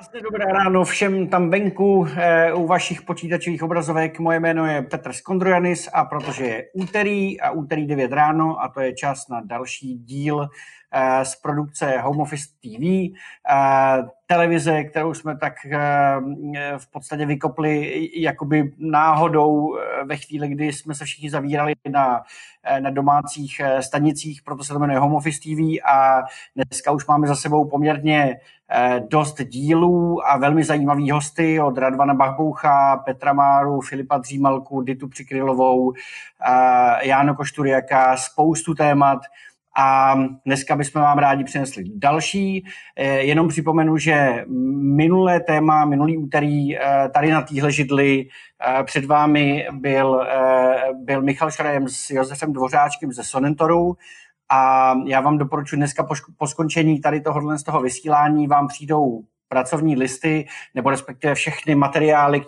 Krásné dobré ráno všem tam venku e, u vašich počítačových obrazovek. Moje jméno je Petr Skondrojanis a protože je úterý a úterý 9 ráno a to je čas na další díl z produkce Home Office TV, e, televize, kterou jsme tak e, v podstatě vykopli jakoby náhodou ve chvíli, kdy jsme se všichni zavírali na, na domácích stanicích, proto se to jmenuje Home Office TV a dneska už máme za sebou poměrně Eh, dost dílů a velmi zajímavý hosty od Radvana Bachboucha, Petra Máru, Filipa Dřímalku, Ditu Přikrylovou, eh, Jáno Košturiaka, spoustu témat. A dneska bychom vám rádi přinesli další. Eh, jenom připomenu, že minulé téma, minulý úterý tady na téhle židli před vámi byl, byl Michal Šrajem s Josefem Dvořáčkem ze Sonentoru a já vám doporučuji dneska po, po skončení tady tohohle z toho vysílání vám přijdou pracovní listy, nebo respektive všechny materiály,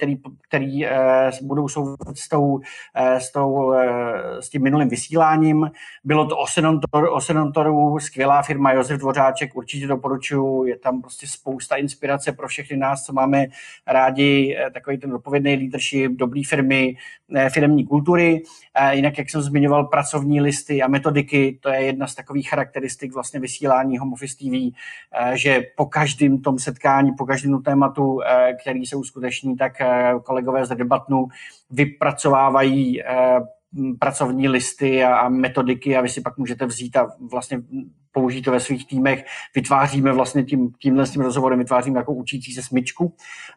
které eh, budou souviset s, tou, eh, s, tou, eh, s tím minulým vysíláním. Bylo to Osenontor, Osenontoru, skvělá firma Josef Dvořáček, určitě doporučuji, je tam prostě spousta inspirace pro všechny nás, co máme rádi eh, takový ten odpovědný leadership, dobrý firmy, eh, firmní kultury. Eh, jinak, jak jsem zmiňoval, pracovní listy a metodiky, to je jedna z takových charakteristik vlastně vysílání Home Office TV, eh, že po každém tom setkání setkání po každém tématu, eh, který se uskuteční, tak eh, kolegové z debatnu vypracovávají eh, pracovní listy a metodiky a vy si pak můžete vzít a vlastně použít to ve svých týmech. Vytváříme vlastně tím, tímhle s tím rozhovorem, vytváříme jako učící se smyčku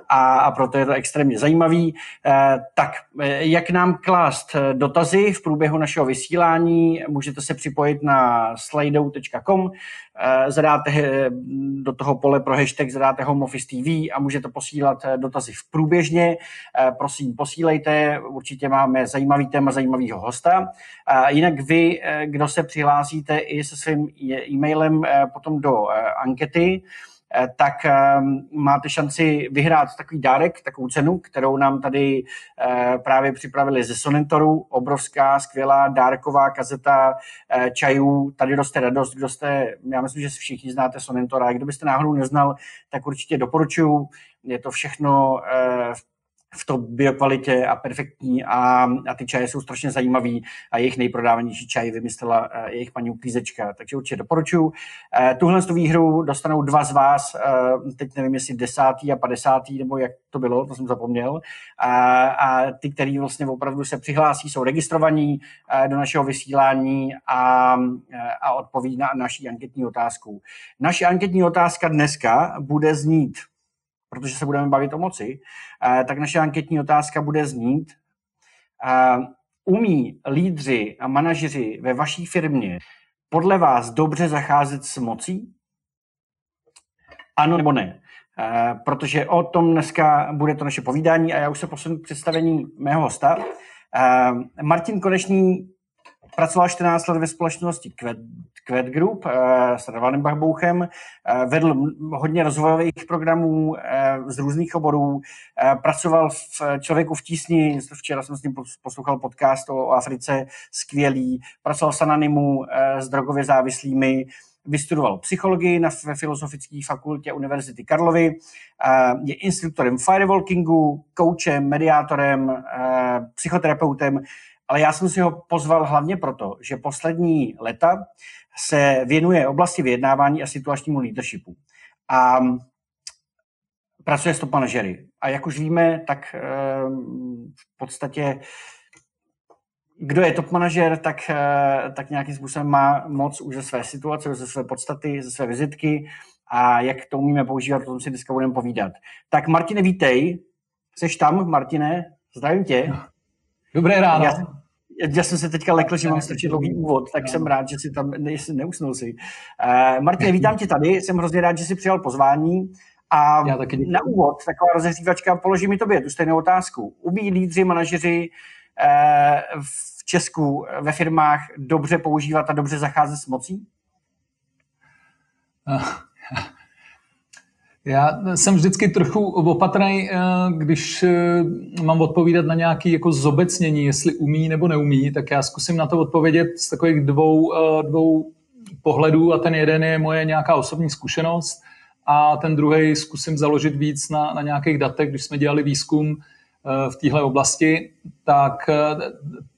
a, a proto je to extrémně zajímavý. Eh, tak, jak nám klást dotazy v průběhu našeho vysílání, můžete se připojit na slido.com Eh, zadáte eh, do toho pole pro hashtag, zadáte Home Office TV a můžete posílat eh, dotazy v průběžně. Prosím, posílejte, určitě máme zajímavý téma, zajímavého hosta. Jinak vy, kdo se přihlásíte i se svým e-mailem potom do ankety, Eh, tak máte šanci vyhrát takový dárek, takovou cenu, kterou nám tady eh, právě připravili ze Sonentoru. Obrovská, skvělá dárková kazeta eh, čajů. Tady roste radost, kdo jste, já myslím, že všichni znáte Sonentora. Kdo byste náhodou neznal, tak určitě doporučuju. Je to všechno v v to biokvalitě a perfektní a, a ty čaje jsou strašně zajímavý a jejich nejprodávanější čaj vymyslela uh, jejich paní uklízečka, takže určitě doporučuji. Uh, tuhle tu výhru dostanou dva z vás, uh, teď nevím, jestli desátý a padesátý, nebo jak to bylo, to jsem zapomněl, a, a ty, který vlastně opravdu se přihlásí, jsou registrovaní do našeho vysílání a, a odpoví na naší anketní otázku. Naše anketní otázka dneska bude znít – protože se budeme bavit o moci, eh, tak naše anketní otázka bude znít, eh, umí lídři a manažeři ve vaší firmě podle vás dobře zacházet s mocí? Ano nebo ne? Eh, protože o tom dneska bude to naše povídání a já už se posunu k představení mého hosta. Martin Konečný Pracoval 14 let ve společnosti Quet, Quet Group eh, s Radvanem Bachbouchem, eh, vedl hodně rozvojových programů eh, z různých oborů, pracoval v Člověku v tísni, včera jsem s ním poslouchal podcast o, Africe, skvělý, pracoval v Sananimu s drogově závislými, vystudoval psychologii na Filozofické fakultě Univerzity Karlovy, je instruktorem firewalkingu, coachem, mediátorem, psychoterapeutem, ale já jsem si ho pozval hlavně proto, že poslední leta se věnuje oblasti vyjednávání a situačnímu leadershipu. A pracuje s top manažery. A jak už víme, tak ehm, v podstatě kdo je top manažer, tak, eh, tak nějakým způsobem má moc už ze své situace, ze své podstaty, ze své vizitky a jak to umíme používat, o tom si dneska budeme povídat. Tak Martine, vítej. Jsi tam, Martine? Zdravím tě. Dobré ráno. Já, já jsem se teďka lekl, že mám strašně dlouhý úvod, tak jsem rád, že si tam neusnul si. Uh, Martin, vítám tě tady, jsem hrozně rád, že jsi přijal pozvání. A na úvod, taková rozehřívačka, položím mi tobě tu stejnou otázku. Ubí lídři, manažeři uh, v Česku ve firmách dobře používat a dobře zacházet s mocí? Uh, já jsem vždycky trochu opatrný, eh, když eh, mám odpovídat na nějaké jako zobecnění, jestli umí nebo neumí, tak já zkusím na to odpovědět z takových dvou, eh, dvou pohledů a ten jeden je moje nějaká osobní zkušenost a ten druhý zkusím založit víc na, na nějakých datech, když jsme dělali výzkum v téhle oblasti, tak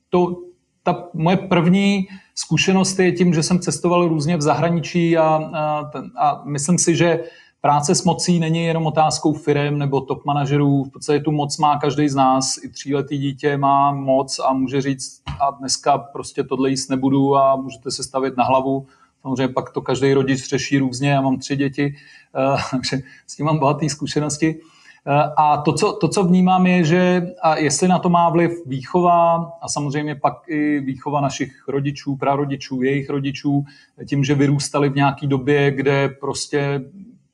to, ta moje první zkušenost je tím, že jsem cestoval různě v zahraničí a, a, a myslím si, že práce s mocí není jenom otázkou firem nebo top manažerů. V podstatě tu moc má každý z nás. I tříletý dítě má moc a může říct, a dneska prostě tohle jíst nebudu a můžete se stavit na hlavu. Samozřejmě pak to každý rodič řeší různě. Já mám tři děti, eh, takže s tím mám bohaté zkušenosti. Eh, a to co, to, co vnímám, je, že a jestli na to má vliv výchova a samozřejmě pak i výchova našich rodičů, prarodičů, jejich rodičů, tím, že vyrůstali v nějaké době, kde prostě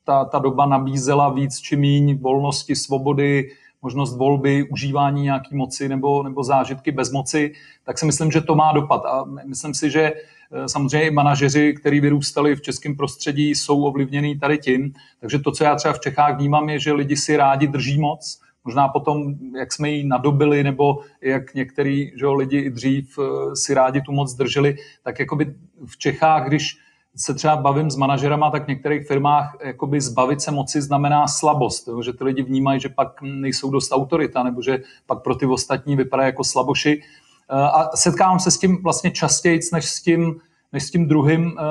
ta, ta doba nabízela víc či míň volnosti, svobody, možnost volby, užívání nějaké moci nebo, nebo zážitky bez moci, tak si myslím, že to má dopad. A myslím si, že eh, samozřejmě i manažeři, kteří vyrůstali v českém prostředí, jsou ovlivněný tady tím. Takže to, co já třeba v Čechách vnímám, je, že lidi si rádi drží moc. Možná potom, jak jsme ji nadobili, nebo jak některý že lidi i dřív eh, si rádi tu moc drželi, tak jakoby v Čechách, když se třeba bavím s manažerama, tak v některých firmách jakoby zbavit se moci znamená slabost, jo? že ty lidi vnímají, že pak nejsou dost autorita, nebo že pak pro ty ostatní vypadají jako slaboši. Eh, a setkávám se s tím vlastně častěji než s tím, než s tím druhým, eh,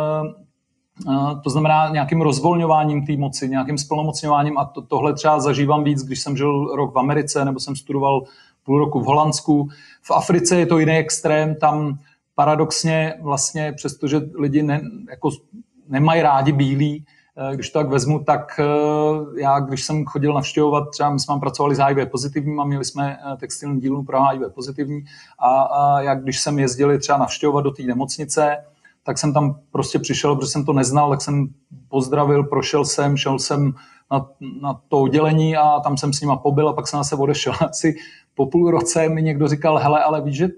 eh, to znamená nějakým rozvolňováním té moci, nějakým splnomocňováním a to, tohle třeba zažívám víc, když jsem žil rok v Americe nebo jsem studoval půl roku v Holandsku. V Africe je to jiný extrém, tam paradoxně vlastně, přestože lidi ne, jako nemají rádi bílí, eh, když to tak vezmu, tak eh, já, když jsem chodil navštěvovat, třeba my jsme pracovali s HIV pozitivním a měli jsme eh, textilní dílnu pro HIV pozitivní a, a jak když jsem jezdili třeba navštěvovat do té nemocnice, tak jsem tam prostě přišel, protože jsem to neznal, tak jsem pozdravil, prošel jsem, šel jsem na, na to oddělení a tam jsem s nima pobyl a pak jsem se odešel. Asi po půl roce mi někdo říkal, hele, ale víš, že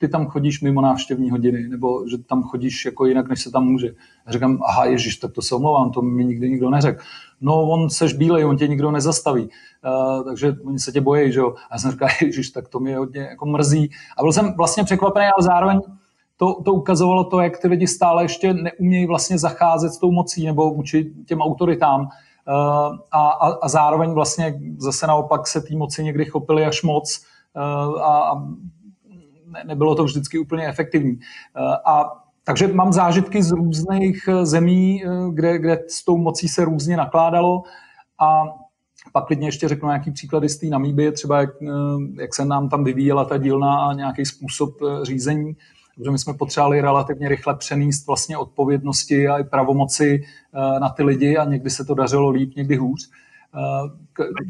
ty tam chodíš mimo návštěvní hodiny, nebo že tam chodíš jako jinak, než se tam může. Já říkám, aha, ježiš, tak to se omlouvám, to mi nikdy nikdo neřekl. No, on seš bílej, on tě nikdo nezastaví, uh, takže oni se tě bojí, že jo. A já jsem říkal, ježiš, tak to mě hodně jako mrzí. A byl jsem vlastně překvapený, ale zároveň to, to ukazovalo to, jak ty lidi stále ještě neumějí vlastně zacházet s tou mocí nebo vůči těm autoritám. Uh, a, a, a zároveň vlastně zase naopak se té moci někdy chopili až moc uh, a, a ne, nebylo to vždycky úplně efektivní. Eh, a takže mám zážitky z různých eh, zemí, eh, kde, kde s tou mocí se různě nakládalo a pak klidně ještě řeknu nějaký příklady z té Namíbie, třeba jak, jak se nám tam vyvíjela ta dílna a nějaký způsob řízení, protože my jsme potřebovali relativně rychle přenést vlastně odpovědnosti a i pravomoci na ty lidi a někdy se to dařilo líp, někdy hůř.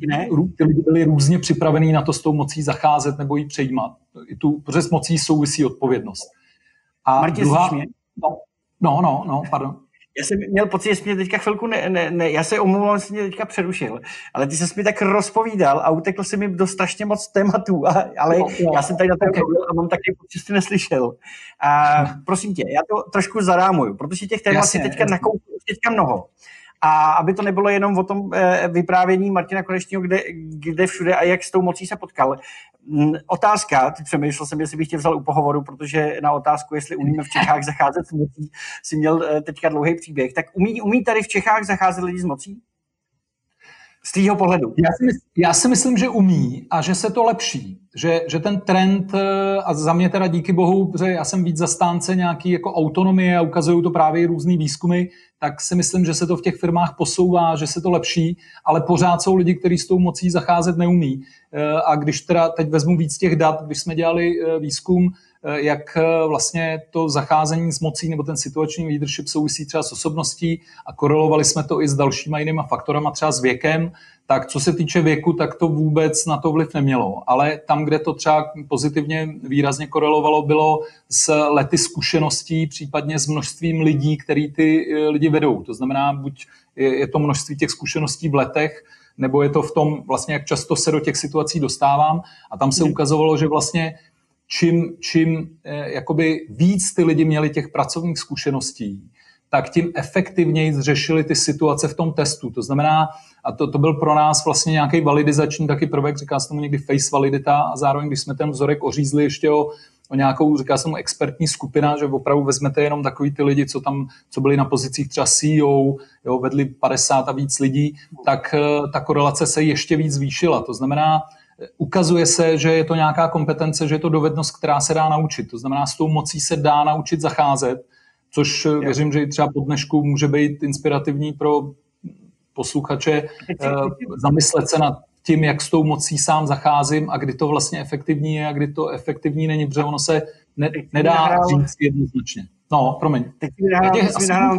Ne? Ty lidi byli různě připravení na to s tou mocí zacházet nebo ji přejímat. I tu, protože s mocí souvisí odpovědnost. A Martě, druhá... Mě? No, no, no, no, pardon. Já jsem měl pocit, že jsi mě teďka chvilku, ne, ne, ne, já se omlouvám, že jsi mě teďka přerušil, ale ty jsi mi tak rozpovídal a utekl si mi do strašně moc tématů, a, ale no, no, já jsem tady na to okay. a mám taky pocit, že jsi neslyšel. A prosím tě, já to trošku zarámuju, protože těch témat je teďka nakoupil teďka mnoho. A aby to nebylo jenom o tom eh, vyprávění Martina Konečního, kde, kde všude a jak s tou mocí se potkal. Mm, otázka, teď přemýšlel jsem, jestli bych tě vzal u pohovoru, protože na otázku, jestli umíme v Čechách zacházet s mocí, si měl eh, teďka dlouhý příběh. Tak umí, umí tady v Čechách zacházet lidi s mocí? Z tvýho pohledu. Já si, mysl, já si myslím, že umí a že se to lepší. Že, že ten trend, eh, a za mě teda díky bohu, protože já jsem víc zastánce nějaký jako autonomie a ukazují to právě různý výzkumy, tak si myslím, že se to v těch firmách posouvá, že se to lepší, ale pořád jsou lidi, kteří s tou mocí zacházet neumí. Eh, a když teda teď vezmu víc těch dat, když jsme dělali eh, výzkum, jak vlastně to zacházení s mocí nebo ten situační leadership souvisí třeba s osobností a korelovali jsme to i s dalšíma jinýma faktorama, třeba s věkem, tak co se týče věku, tak to vůbec na to vliv nemělo. Ale tam, kde to třeba pozitivně výrazně korelovalo, bylo s lety zkušeností, případně s množstvím lidí, který ty eh, lidi vedou. To znamená, buď je to množství těch zkušeností v letech, nebo je to v tom, vlastně, jak často se do těch situací dostávám. A tam se mhm. ukazovalo, že vlastně čím, čím eh, jakoby víc ty lidi měli těch pracovních zkušeností, tak tím efektivněji řešili ty situace v tom testu. To znamená, a to, to byl pro nás vlastně nějaký validizační taky prvek, říká se tomu někdy face validita a zároveň, když jsme ten vzorek ořízli ještě o, o nějakou, říká se tomu expertní skupina, že opravdu vezmete jenom takový ty lidi, co tam, co byli na pozicích třeba CEO, jo, vedli 50 a víc lidí, tak eh, ta korelace se ještě víc zvýšila. To znamená, ukazuje se, že je to nějaká kompetence, že je to dovednost, která se dá naučit. To znamená, s tou mocí se dá naučit zacházet, což eh, věřím, že i třeba po dnešku může být inspirativní pro posluchače eh, zamyslet se nad tím, jak s tou mocí sám zacházím a kdy to vlastně efektivní je a kdy to efektivní není, protože ono se ne, nedá říct jednoznačně. No, promiň. Teď mi nahrál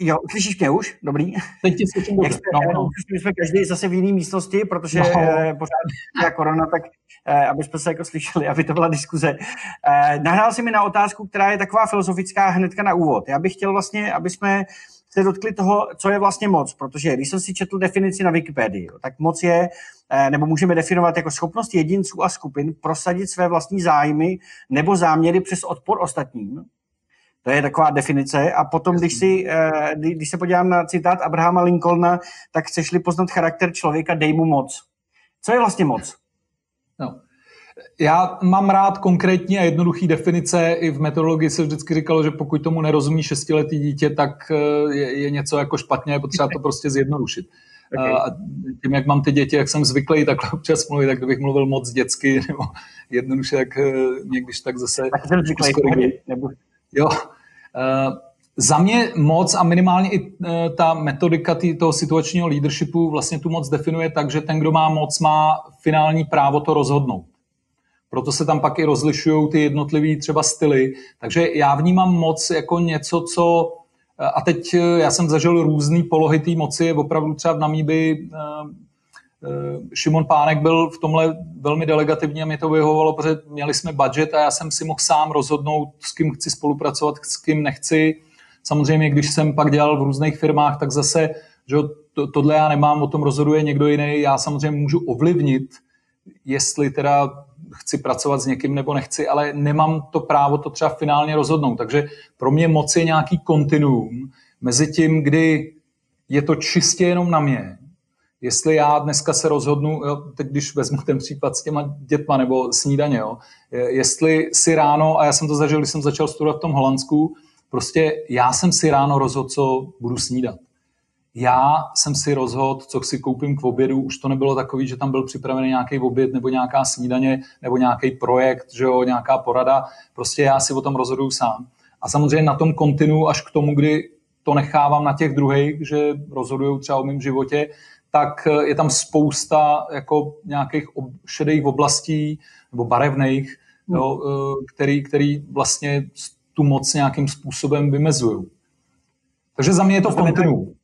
jo. Slyšíš mě už? Dobrý. Teď tě slyším dobře. No, no. My jsme každý zase v jiné místnosti, protože no. eh, pořád je korona, tak eh, aby jsme se jako slyšeli, aby to byla diskuze. Eh, nahrál si mi na otázku, která je taková filozofická hnedka na úvod. Já bych chtěl vlastně, aby jsme se dotkli toho, co je vlastně moc, protože když jsem si četl definici na Wikipedii, tak moc je, eh, nebo můžeme definovat jako schopnost jedinců a skupin prosadit své vlastní zájmy nebo záměry přes odpor ostatním. To je taková definice. A potom, když, si, eh, když se podívám na citát Abrahama Lincolna, tak chceš-li poznat charakter člověka, dej mu moc. Co je vlastně moc? No. Já mám rád konkrétní a jednoduché definice. I v metodologii se vždycky říkalo, že pokud tomu nerozumí šestiletý dítě, tak eh, je, je něco jako špatně, je potřeba to prostě zjednodušit. Okay. A tím, jak mám ty děti, jak jsem zvyklý takhle občas mluvit, tak kdybych mluvil moc dětsky nebo jednoduše, tak někdyž tak zase... Tak jsem zvyklý, nebo... Jo. Uh, za mě moc a minimálně i uh, ta metodika tý, toho situačního leadershipu vlastně tu moc definuje tak, že ten, kdo má moc, má finální právo to rozhodnout. Proto se tam pak i rozlišují ty jednotlivé třeba styly. Takže já vnímám moc jako něco, co a teď já jsem zažil různé polohy té moci, opravdu třeba v Namíbi Šimon Pánek byl v tomhle velmi delegativní a mě to vyhovovalo, protože měli jsme budget a já jsem si mohl sám rozhodnout, s kým chci spolupracovat, s kým nechci. Samozřejmě, když jsem pak dělal v různých firmách, tak zase, že to, tohle já nemám, o tom rozhoduje někdo jiný. Já samozřejmě můžu ovlivnit, jestli teda chci pracovat s někým nebo nechci, ale nemám to právo to třeba finálně rozhodnout. Takže pro mě moc je nějaký kontinuum mezi tím, kdy je to čistě jenom na mě. Jestli já dneska se rozhodnu, jo, teď když vezmu ten případ s těma dětma nebo snídaně, jo, jestli si ráno, a já jsem to zažil, když jsem začal studovat v tom Holandsku, prostě já jsem si ráno rozhodl, co budu snídat já jsem si rozhodl, co si koupím k obědu, už to nebylo takový, že tam byl připravený nějaký oběd nebo nějaká snídaně nebo nějaký projekt, že jo, nějaká porada. Prostě já si o tom rozhoduju sám. A samozřejmě na tom kontinu až k tomu, kdy to nechávám na těch druhých, že rozhodují třeba o mém životě, tak je tam spousta jako nějakých šedých oblastí nebo barevných, hmm. jo, eh, který, který vlastně tu moc nějakým způsobem vymezují. Takže za mě je to v kontinu.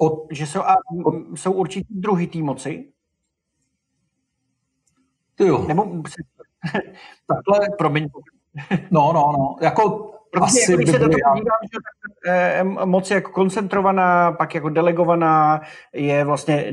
Od, že jsou, a, od, jsou určitý druhy té moci? Ty jo. Nebo takhle, promiň. No, no, no. Jako asi když se to podívám, že eh, moc je jako koncentrovaná, pak jako delegovaná, je vlastně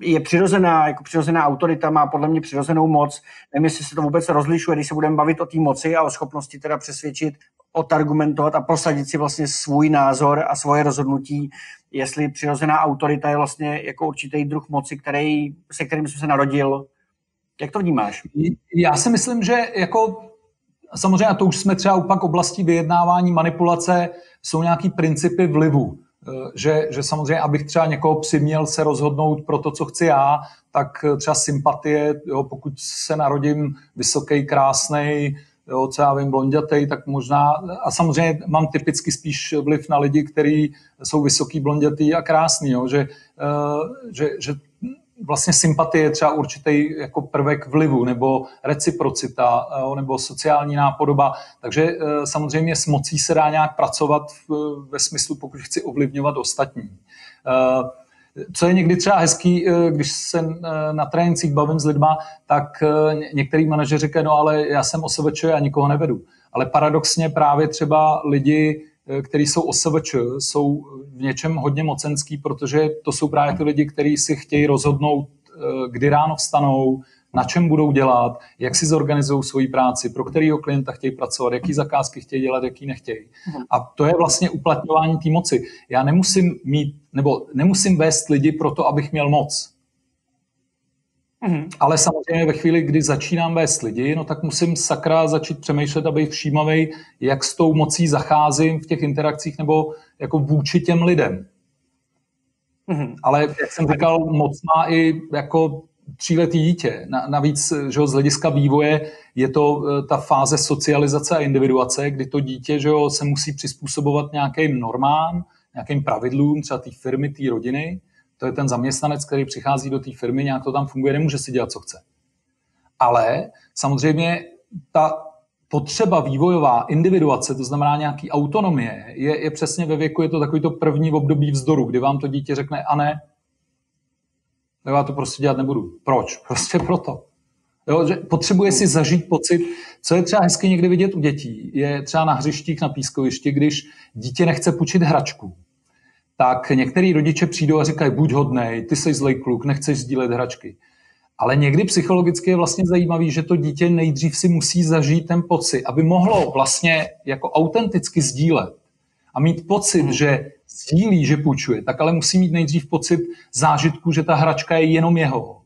je přirozená, jako přirozená autorita, má podle mě přirozenou moc. Nevím, jestli se to vůbec rozlišuje, když se budeme bavit o té moci a o schopnosti teda přesvědčit, odargumentovat a prosadit si vlastně svůj názor a svoje rozhodnutí, jestli přirozená autorita je vlastně jako určitý druh moci, který, se kterým jsem se narodil. Jak to vnímáš? Já si myslím, že jako samozřejmě, a to už jsme třeba upak oblasti vyjednávání, manipulace, jsou nějaký principy vlivu. Eh, že, že samozřejmě, abych třeba někoho přiměl se rozhodnout pro to, co chci já, tak třeba sympatie, jo, pokud se narodím vysoký, krásný, jo, co já vím, blondětej, tak možná, a samozřejmě mám typicky spíš vliv na lidi, kteří jsou vysoký, blondětý a krásný, jo, že, uh, že, že vlastně sympatie je třeba určitý jako prvek vlivu, nebo reciprocita, jo, nebo sociální nápodoba, takže uh, samozřejmě s mocí se dá nějak pracovat ve smyslu, pokud chci ovlivňovat ostatní. Uh, co je někdy třeba hezký, eh, když se eh, na trénincích bavím s lidma, tak eh, některý manažer říká, no ale já jsem OSVČ a nikoho nevedu. Ale paradoxně právě třeba lidi, kteří jsou OSVČ, jsou v něčem hodně mocenský, protože to jsou právě ty lidi, kteří si chtějí rozhodnout, kdy ráno vstanou, na čem budou dělat, jak si zorganizují svoji práci, pro kterého klienta chtějí pracovat, jaký zakázky chtějí dělat, jaký nechtějí. Mhm. A to je vlastně uplatňování té moci. Já nemusím mít, nebo nemusím vést lidi proto, abych měl moc. Mm-hmm. Ale samozřejmě ve chvíli, kdy začínám vést lidi, no tak musím sakra začít přemýšlet a být všímavý, jak s tou mocí zacházím v těch interakcích nebo jako vůči těm lidem. Mm-hmm. Ale jak jsem říkal, moc má i jako tříletý dítě. Navíc že jo, z hlediska vývoje je to e, ta fáze socializace a individuace, kdy to dítě že jo, se musí přizpůsobovat nějakým normám, nějakým pravidlům, třeba té firmy, té rodiny. To je ten zaměstnanec, který přichází do té firmy, nějak to tam funguje, nemůže si dělat, co chce. Ale samozřejmě ta potřeba vývojová, individuace, to znamená nějaký autonomie, je, je přesně ve věku, je to takový to první období vzdoru, kdy vám to dítě řekne, a ne, já to prostě dělat nebudu. Proč? Prostě proto. Jo, že potřebuje si zažít pocit, co je třeba hezky někdy vidět u dětí, je třeba na hřištích, na pískovišti, když dítě nechce půjčit hračku, tak některý rodiče přijdou a říkají, buď hodnej, ty jsi zlej kluk, nechceš sdílet hračky. Ale někdy psychologicky je vlastně zajímavý, že to dítě nejdřív si musí zažít ten pocit, aby mohlo vlastně jako autenticky sdílet a mít pocit, že sdílí, že půjčuje, tak ale musí mít nejdřív pocit zážitku, že ta hračka je jenom jeho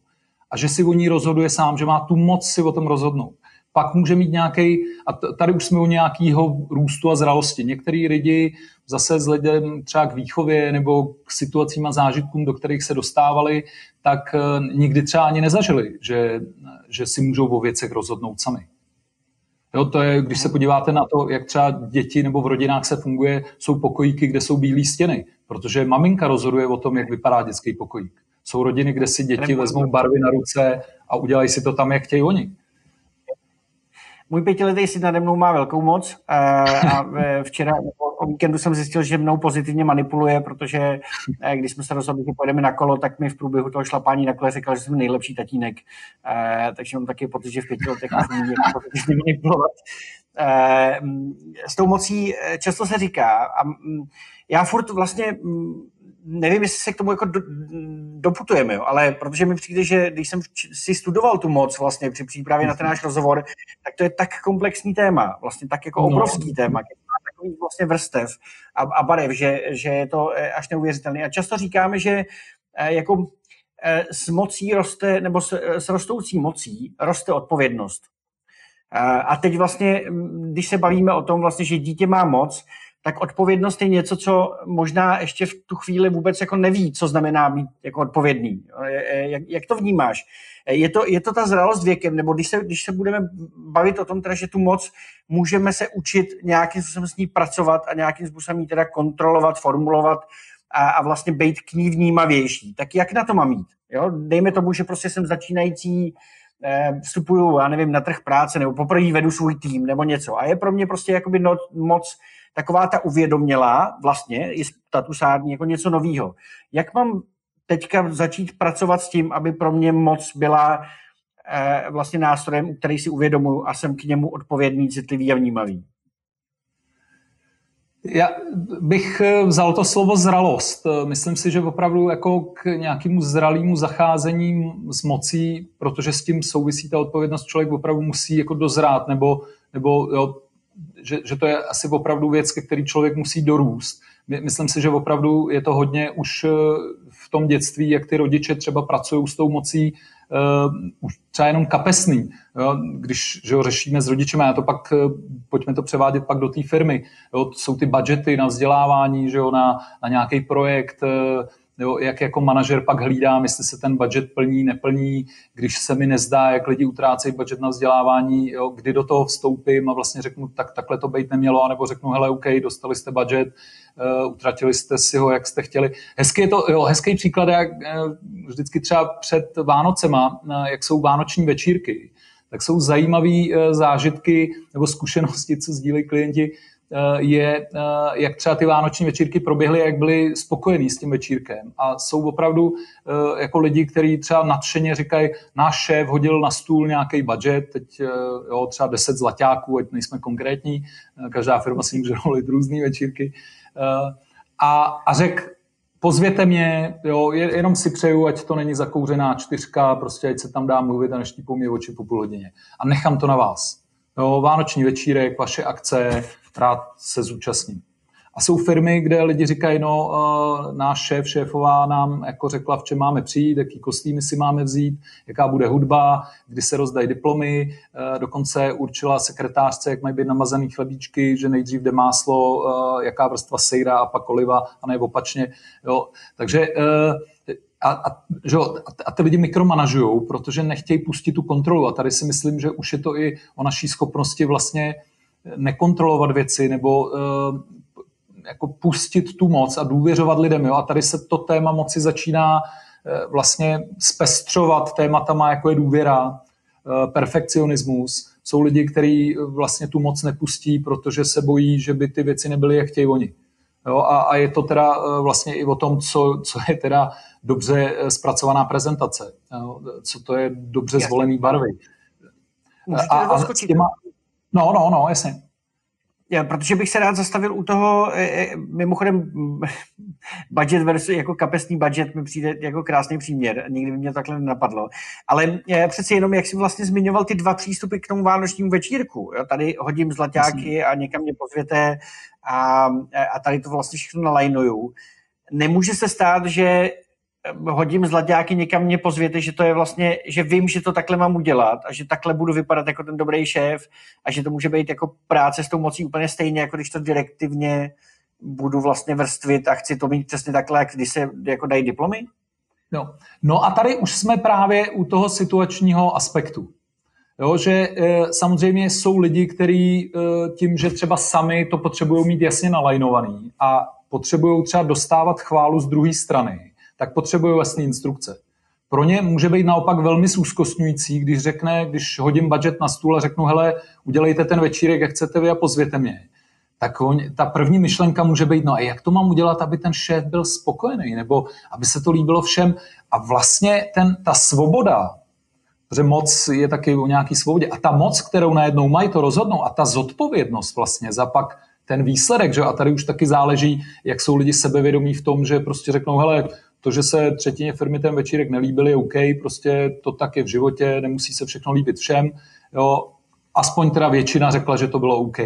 a že si o ní rozhoduje sám, že má tu moc si o tom rozhodnout. Pak může mít nějaký, a tady už jsme u nějakého růstu a zralosti. Některý lidi zase vzhledem třeba k výchově nebo k situacím a zážitkům, do kterých se dostávali, tak eh, nikdy třeba ani nezažili, že, že si můžou o věcech rozhodnout sami. Jo, to je, když se podíváte na to, jak třeba děti nebo v rodinách se funguje, jsou pokojíky, kde jsou bílé stěny, protože maminka rozhoduje o tom, jak vypadá dětský pokojík. Jsou rodiny, kde si děti vezmou barvy na ruce a udělají si to tam, jak chtějí oni. Můj pětiletý syn nade mnou má velkou moc eh, a včera o víkendu jsem zjistil, že mnou pozitivně manipuluje, protože eh, když jsme se rozhodli, že pojedeme na kolo, tak mi v průběhu toho šlapání na kole říkal, že jsem nejlepší tatínek. Eh, takže mám taky pocit, že v pěti letech můžu pozitivně manipulovat. S tou mocí často se říká a mm, já furt vlastně mm, nevím, jestli se k tomu jako do, doputujeme, jo, ale protože mi přijde, že když jsem si studoval tu moc vlastně při přípravě na ten náš rozhovor, tak to je tak komplexní téma, vlastně tak jako no. obrovský no. téma, takový vlastně vrstev a, a barev, že, že je to eh, až neuvěřitelné. A často říkáme, že eh, jako eh, s mocí roste, nebo s, s rostoucí mocí roste odpovědnost. A teď vlastně, když se bavíme o tom, vlastně, že dítě má moc, tak odpovědnost je něco, co možná ještě v tu chvíli vůbec jako neví, co znamená být jako odpovědný. Jak, jak to vnímáš? Je to, je to ta zralost věkem, nebo když se, když se budeme bavit o tom, teda, že tu moc můžeme se učit nějakým způsobem s ní pracovat a nějakým způsobem ji teda kontrolovat, formulovat a, a vlastně být k ní vnímavější, tak jak na to mám jít? Jo? Dejme tomu, že prostě jsem začínající eh, vstupuju, já nevím, na trh práce, nebo poprvé vedu svůj tým, nebo něco. A je pro mě prostě jakoby no, moc taková ta uvědomělá vlastně je statusární jako něco nového. Jak mám teďka začít pracovat s tím, aby pro mě moc byla eh, vlastně nástrojem, který si uvědomuji a jsem k němu odpovědný, citlivý a vnímavý? Já bych eh, vzal to slovo zralost. Myslím si, že opravdu jako k nějakému zralému zacházení s mocí, protože s tím souvisí ta odpovědnost, člověk opravdu musí jako dozrát, nebo, nebo jo, že, že to je asi opravdu věc, ke který člověk musí dorůst. Myslím si, že opravdu je to hodně už eh, v tom dětství, jak ty rodiče třeba pracují s tou mocí, uh, už třeba jenom kapesný. Jo? Když že ho řešíme s rodičem, a to pak, uh, pojďme to převádět pak do té firmy. Jo? Jsou ty budgety na vzdělávání, že jo? Na, na nějaký projekt, jo, jak jako manažer pak hlídám, jestli se ten budget plní, neplní, když se mi nezdá, jak lidi utrácejí budget na vzdělávání, jo, kdy do toho vstoupím a vlastně řeknu, tak takhle to být nemělo, anebo řeknu, hele, OK, dostali jste budget, uh, utratili jste si ho, jak jste chtěli. Hezký je to, jo, hezký příklad, jak uh, vždycky třeba před Vánocema, uh, jak jsou vánoční večírky, tak jsou zajímavé zážitky nebo zkušenosti, co sdílejí klienti, je, eh, jak třeba ty vánoční večírky proběhly, jak byli spokojení s tím večírkem. A jsou opravdu eh, jako lidi, kteří třeba nadšeně říkají, náš šéf hodil na stůl nějaký budget, teď jo, třeba 10 zlaťáků, ať nejsme konkrétní, každá firma si může volit různé večírky. A, a řek, pozvěte mě, jo, jenom si přeju, ať to není zakouřená čtyřka, prostě ať se tam dá mluvit a neštípou mě oči po půl hodině. A nechám to na vás. Jo, Vánoční večírek, vaše akce, rád se zúčastním. A jsou firmy, kde lidi říkají, no, uh, náš šéf, šéfová nám jako řekla, v čem máme přijít, jaký kostýmy si máme vzít, jaká bude hudba, kdy se rozdají diplomy, uh, dokonce určila sekretářce, jak mají být namazaný chlebíčky, že nejdřív jde máslo, uh, jaká vrstva sejra a pak oliva, a ne opačně. Jo. Takže a, a, že a ty lidi mikromanažují, protože nechtějí pustit tu kontrolu. A tady si myslím, že už je to i o naší schopnosti vlastně nekontrolovat věci nebo uh, jako pustit tu moc a důvěřovat lidem. Jo? A tady se to téma moci začíná uh, vlastně spestřovat tématama, jako je důvěra, uh, perfekcionismus. Jsou lidi, kteří vlastně tu moc nepustí, protože se bojí, že by ty věci nebyly, jak chtějí oni. Jo? A, a je to teda vlastně i o tom, co, co je teda dobře zpracovaná prezentace, jo? co to je dobře zvolený barvy. a, a s těma, No, no, no, jasně. Já, protože bych se rád zastavil u toho, e, e, mimochodem budget versus jako kapesný budget mi přijde jako krásný příměr, nikdy by mě takhle nenapadlo. Ale e, přeci jenom, jak jsi vlastně zmiňoval ty dva přístupy k tomu vánočnímu večírku, jo, tady hodím zlaťáky a někam mě pozvěte a, a tady to vlastně všechno nalajnuju. Nemůže se stát, že hodím zlaťáky, někam mě pozvěte, že to je vlastně, že vím, že to takhle mám udělat a že takhle budu vypadat jako ten dobrý šéf a že to může být jako práce s tou mocí úplně stejně, jako když to direktivně budu vlastně vrstvit a chci to mít přesně takhle, jak když se jako dají diplomy? No. no a tady už jsme právě u toho situačního aspektu. Jo, že e, samozřejmě jsou lidi, kteří e, tím, že třeba sami to potřebují mít jasně nalajnovaný a potřebují třeba dostávat chválu z druhé strany, tak potřebuje vlastní instrukce. Pro ně může být naopak velmi zúzkostňující, když řekne, když hodím budget na stůl a řeknu, hele, udělejte ten večírek, jak chcete vy a pozvěte mě. Tak on, ta první myšlenka může být, no a jak to mám udělat, aby ten šéf byl spokojený, nebo aby se to líbilo všem. A vlastně ten, ta svoboda, protože moc je taky o nějaký svobodě, a ta moc, kterou najednou mají, to rozhodnou, a ta zodpovědnost vlastně za pak ten výsledek, že? a tady už taky záleží, jak jsou lidi sebevědomí v tom, že prostě řeknou, hele, to, že se třetině firmy ten večírek nelíbil, je OK, prostě to tak je v životě, nemusí se všechno líbit všem. Jo. Aspoň teda většina řekla, že to bylo OK.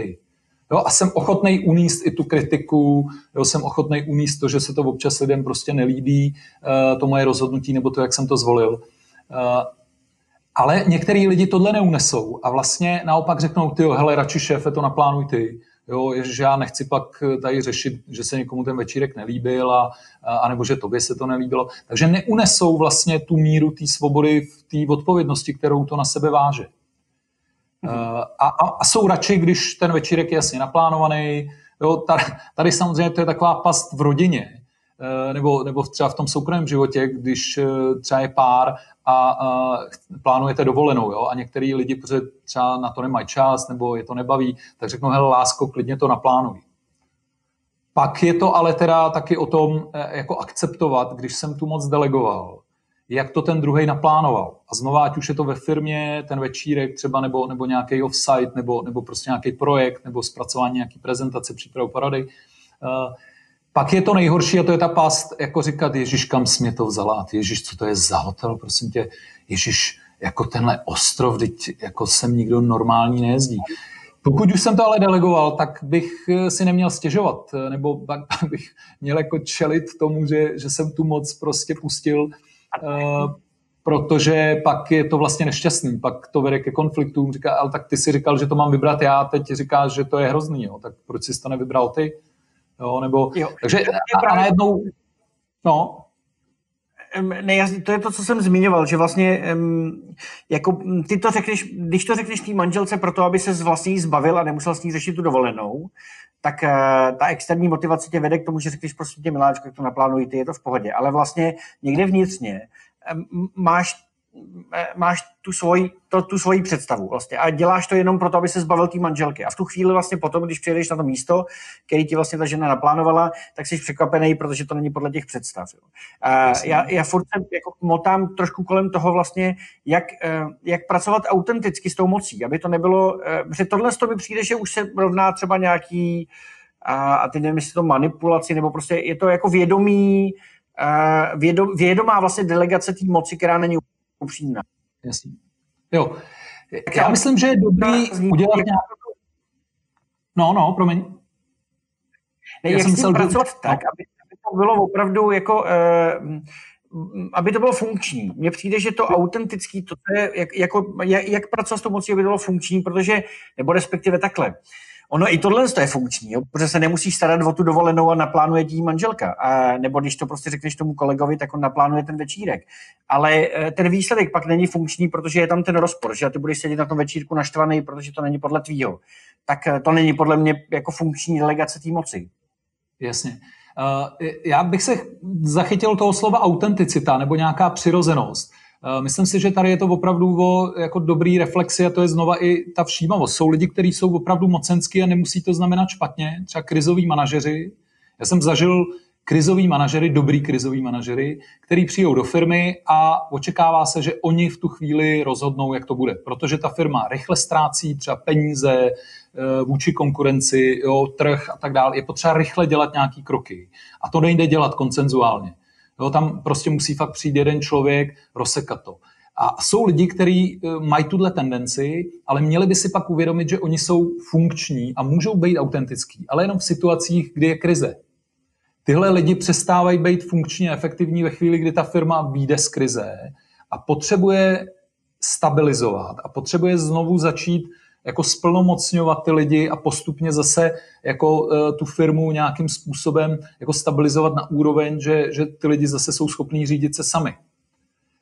Jo, a jsem ochotný uníst i tu kritiku, jo, jsem ochotný uníst to, že se to občas lidem prostě nelíbí, uh, to moje rozhodnutí nebo to, jak jsem to zvolil. Uh, ale některý lidi tohle neunesou a vlastně naopak řeknou, ty hele, radši šéfe, to naplánuj ty jo, že já nechci pak tady řešit, že se někomu ten večírek nelíbil a, a anebo že tobě se to nelíbilo. Takže neunesou vlastně tu míru té svobody v té odpovědnosti, kterou to na sebe váže. Mhm. A, a, a jsou radši, když ten večírek je jasně naplánovaný. Jo, tady, tady samozřejmě to je taková past v rodině, Eh, nebo, nebo třeba v tom soukromém životě, když eh, třeba je pár a, a plánujete dovolenou, jo, a některý lidi, třeba na to nemají čas, nebo je to nebaví, tak řeknou, hele, lásko, klidně to naplánuj. Pak je to ale teda taky o tom, eh, jako akceptovat, když jsem tu moc delegoval, jak to ten druhý naplánoval. A znova, ať už je to ve firmě, ten večírek třeba, nebo, nebo nějaký offsite, nebo, nebo prostě nějaký projekt, nebo zpracování nějaký prezentace, přípravu porady, pak je to nejhorší a to je ta past, jako říkat, Ježíš, kam jsi mě to vzala? Ježíš, co to je za hotel, prosím tě? Ježíš, jako tenhle ostrov, teď jako sem nikdo normální nejezdí. Pokud už jsem to ale delegoval, tak bych eh, si neměl stěžovat, eh, nebo bych měl jako čelit tomu, že, že jsem tu moc prostě pustil, uh, protože pak je to vlastně nešťastný, pak to vede ke konfliktům, říká, ale tak ty si říkal, že to mám vybrat já, teď říkáš, že to je hrozný, jo, tak proč jsi to nevybral ty? Jo, nebo, jo. Takže a, a najednou, no, Ne, to je to, co jsem zmiňoval, že vlastně jako ty to řekneš, když to řekneš té manželce proto, aby se vlastně jí zbavil a nemusel s ní řešit tu dovolenou, tak uh, ta externí motivace tě vede k tomu, že řekneš prostě tě miláčku, jak to naplánuj, ty je to v pohodě. Ale vlastně někde vnitřně um, máš Eh, máš tu svoji, to, tu svoji představu vlastně a děláš to jenom proto, aby se zbavil té manželky. A v tu chvíli vlastně potom, když přijedeš na to místo, který ti vlastně ta žena naplánovala, tak jsi překvapený, protože to není podle těch představ. Jo. A já, já furt se jako motám trošku kolem toho vlastně, jak, eh, jak pracovat autenticky s tou mocí, aby to nebylo, eh, že tohle to mi přijde, že už se rovná třeba nějaký a, a teď nevím, jestli to manipulaci, nebo prostě je to jako vědomí, vědom, vědomá vlastně delegace té moci, která není upřímná. Jasně. Jo. Já myslím, že je dobrý udělat nějakou... No, no, promiň. Ne, já jak jsem tím pracovat no. tak, aby, aby to bylo opravdu jako... Uh, aby to bylo funkční. Mně přijde, že to autentický, to je, jak, jako, jak, jak pracovat s tou mocí, aby to bylo funkční, protože, nebo respektive takhle, Ono i tohle je funkční, jo? protože se nemusíš starat o tu dovolenou a naplánuje ti manželka. A, nebo když to prostě řekneš tomu kolegovi, tak on naplánuje ten večírek. Ale e, ten výsledek pak není funkční, protože je tam ten rozpor, že ty budeš sedět na tom večírku naštvaný, protože to není podle tvýho. Tak e, to není podle mě jako funkční delegace té moci. Jasně. Uh, já bych se zachytil toho slova autenticita nebo nějaká přirozenost. Uh, myslím si, že tady je to opravdu o jako dobrý reflexi a to je znova i ta všímavost. Jsou lidi, kteří jsou opravdu mocenský a nemusí to znamenat špatně, třeba krizoví manažeři. Já jsem zažil krizoví manažery, dobrý krizoví manažery, který přijou do firmy a očekává se, že oni v tu chvíli rozhodnou, jak to bude. Protože ta firma rychle ztrácí třeba peníze eh, vůči konkurenci, jo, trh a tak dále. Je potřeba rychle dělat nějaký kroky. A to nejde dělat koncenzuálně. Jo, tam prostě musí fakt přijít jeden člověk, rozsekat to. A jsou lidi, kteří eh, mají tuhle tendenci, ale měli by si pak uvědomit, že oni jsou funkční a můžou být autentický, ale jenom v situacích, kdy je krize tyhle lidi přestávají být funkčně efektivní ve chvíli, kdy ta firma vyjde z krize a potřebuje stabilizovat a potřebuje znovu začít jako splnomocňovat ty lidi a postupně zase jako uh, tu firmu nějakým způsobem jako stabilizovat na úroveň, že, že ty lidi zase jsou schopní řídit se sami.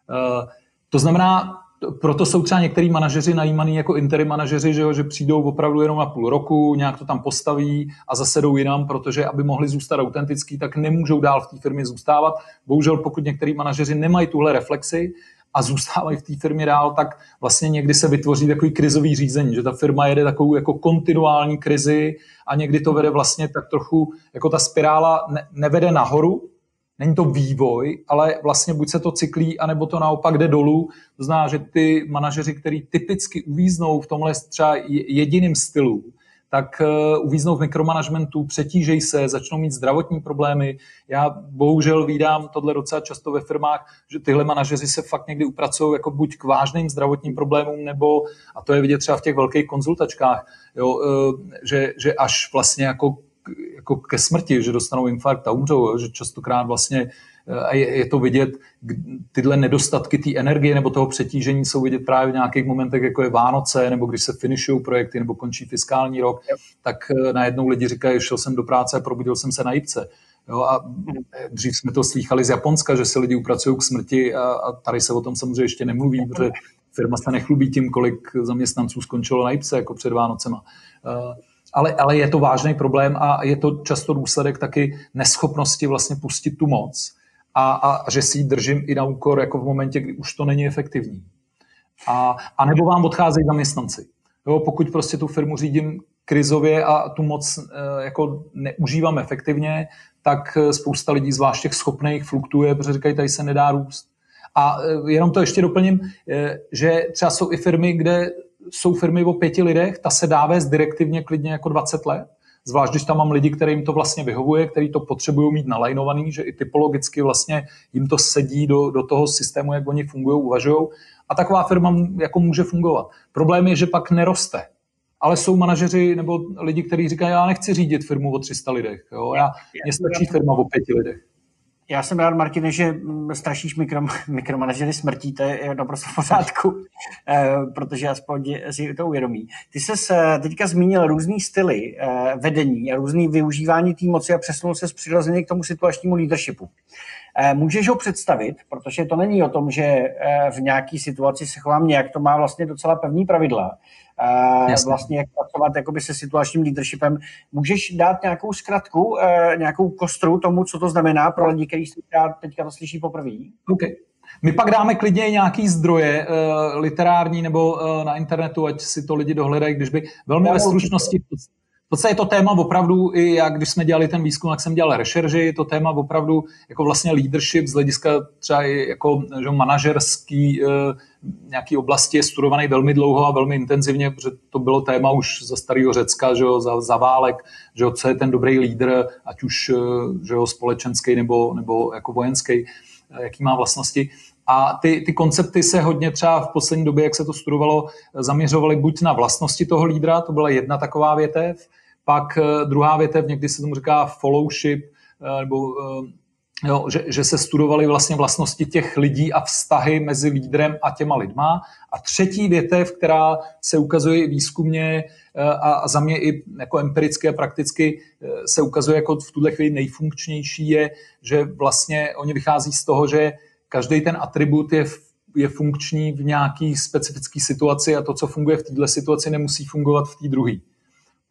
Uh, to znamená, proto jsou třeba některý manažeři najímaný jako interim manažeři, že, jo, že přijdou opravdu jenom na půl roku, nějak to tam postaví a zase jdou jinam, protože aby mohli zůstat autentický, tak nemůžou dál v té firmě zůstávat. Bohužel, pokud některý manažeři nemají tuhle reflexi a zůstávají v té firmě dál, tak vlastně někdy se vytvoří takový krizový řízení, že ta firma jede takovou jako kontinuální krizi a někdy to vede vlastně tak trochu, jako ta spirála ne, nevede nahoru, Není to vývoj, ale vlastně buď se to cyklí, anebo to naopak jde dolů. To znamená, že ty manažeři, kteří typicky uvíznou v tomhle třeba jediným stylu, tak eh, uvíznou v mikromanagementu, přetížejí se, začnou mít zdravotní problémy. Já bohužel vídám tohle docela často ve firmách, že tyhle manažeři se fakt někdy upracují jako buď k vážným zdravotním problémům, nebo, a to je vidět třeba v těch velkých konzultačkách, jo, eh, že, že až vlastně jako jako ke smrti, že dostanou infarkt a umřou, že častokrát vlastně eh, je, je to vidět, tyhle nedostatky té energie nebo toho přetížení jsou vidět právě v nějakých momentech, jako je Vánoce, nebo když se finišují projekty, nebo končí fiskální rok, tak eh, najednou lidi říkají, šel jsem do práce a probudil jsem se na jipce. Jo, a dřív jsme to slýchali z Japonska, že se lidi upracují k smrti a, a tady se o tom samozřejmě ještě nemluví, protože firma se nechlubí tím, kolik zaměstnanců skončilo na jipce jako před Vánocema. Uh, ale, ale je to vážný problém a je to často důsledek taky neschopnosti vlastně pustit tu moc a, a že si ji držím i na úkor jako v momentě, kdy už to není efektivní. A, a nebo vám odcházejí zaměstnanci. Jo, pokud prostě tu firmu řídím krizově a tu moc e, jako neužívám efektivně, tak eh, spousta lidí, zvlášť těch schopných, fluktuje, protože říkají, tady se nedá růst. A e, jenom to ještě doplním, e, že třeba jsou i firmy, kde jsou firmy o pěti lidech, ta se dá vést direktivně klidně jako 20 let, zvlášť když tam mám lidi, kterým to vlastně vyhovuje, kteří to potřebují mít nalajnovaný, že i typologicky vlastně jim to sedí do, do toho systému, jak oni fungují, uvažují. A taková firma jako může fungovat. Problém je, že pak neroste. Ale jsou manažeři nebo lidi, kteří říkají, já nechci řídit firmu o 300 lidech. Jo? Já, mně stačí firma o pěti lidech. Já jsem rád, Martine, že mm, strašíš mikro, mikromanažery smrtí, to je naprosto v pořádku, eh, protože aspoň si to uvědomí. Ty jsi teďka zmínil různý styly eh, vedení a různý využívání té moci a přesunul se přirozeně k tomu situačnímu leadershipu. Eh, můžeš ho představit, protože to není o tom, že v nějaké situaci se chovám nějak, to má vlastně docela pevný pravidla, Jasně. vlastně jak pracovat jakoby se situačním leadershipem. Můžeš dát nějakou zkratku, eh, nějakou kostru tomu, co to znamená pro lidi, kteří teďka to slyší poprvé? Okay. My pak dáme klidně nějaký zdroje uh, literární nebo uh, na internetu, ať si to lidi dohledají, když by velmi ve stručnosti podstatě to téma opravdu, i jak když jsme dělali ten výzkum, jak jsem dělal rešerži, to téma opravdu jako vlastně leadership z hlediska třeba i jako že manažerský eh, nějaký oblasti je studovaný velmi dlouho a velmi intenzivně, protože to bylo téma už za starého Řecka, že jo, za, za válek, že jo, co je ten dobrý lídr, ať už eh, že jo, společenský nebo, nebo jako vojenský, eh, jaký má vlastnosti. A ty, ty koncepty se hodně třeba v poslední době, jak se to studovalo, zaměřovaly buď na vlastnosti toho lídra, to byla jedna taková větev, pak eh, druhá větev, někdy se tomu říká followship, eh, nebo eh, jo, že, že se studovaly vlastně vlastnosti těch lidí a vztahy mezi lídrem a těma lidma. A třetí větev, která se ukazuje výzkumně a, a za mě i jako empiricky a prakticky se ukazuje jako v tuhle chvíli nejfunkčnější, je, že vlastně oni vychází z toho, že každý ten atribut je, je funkční v nějaký specifické situaci a to, co funguje v této situaci, nemusí fungovat v té druhé.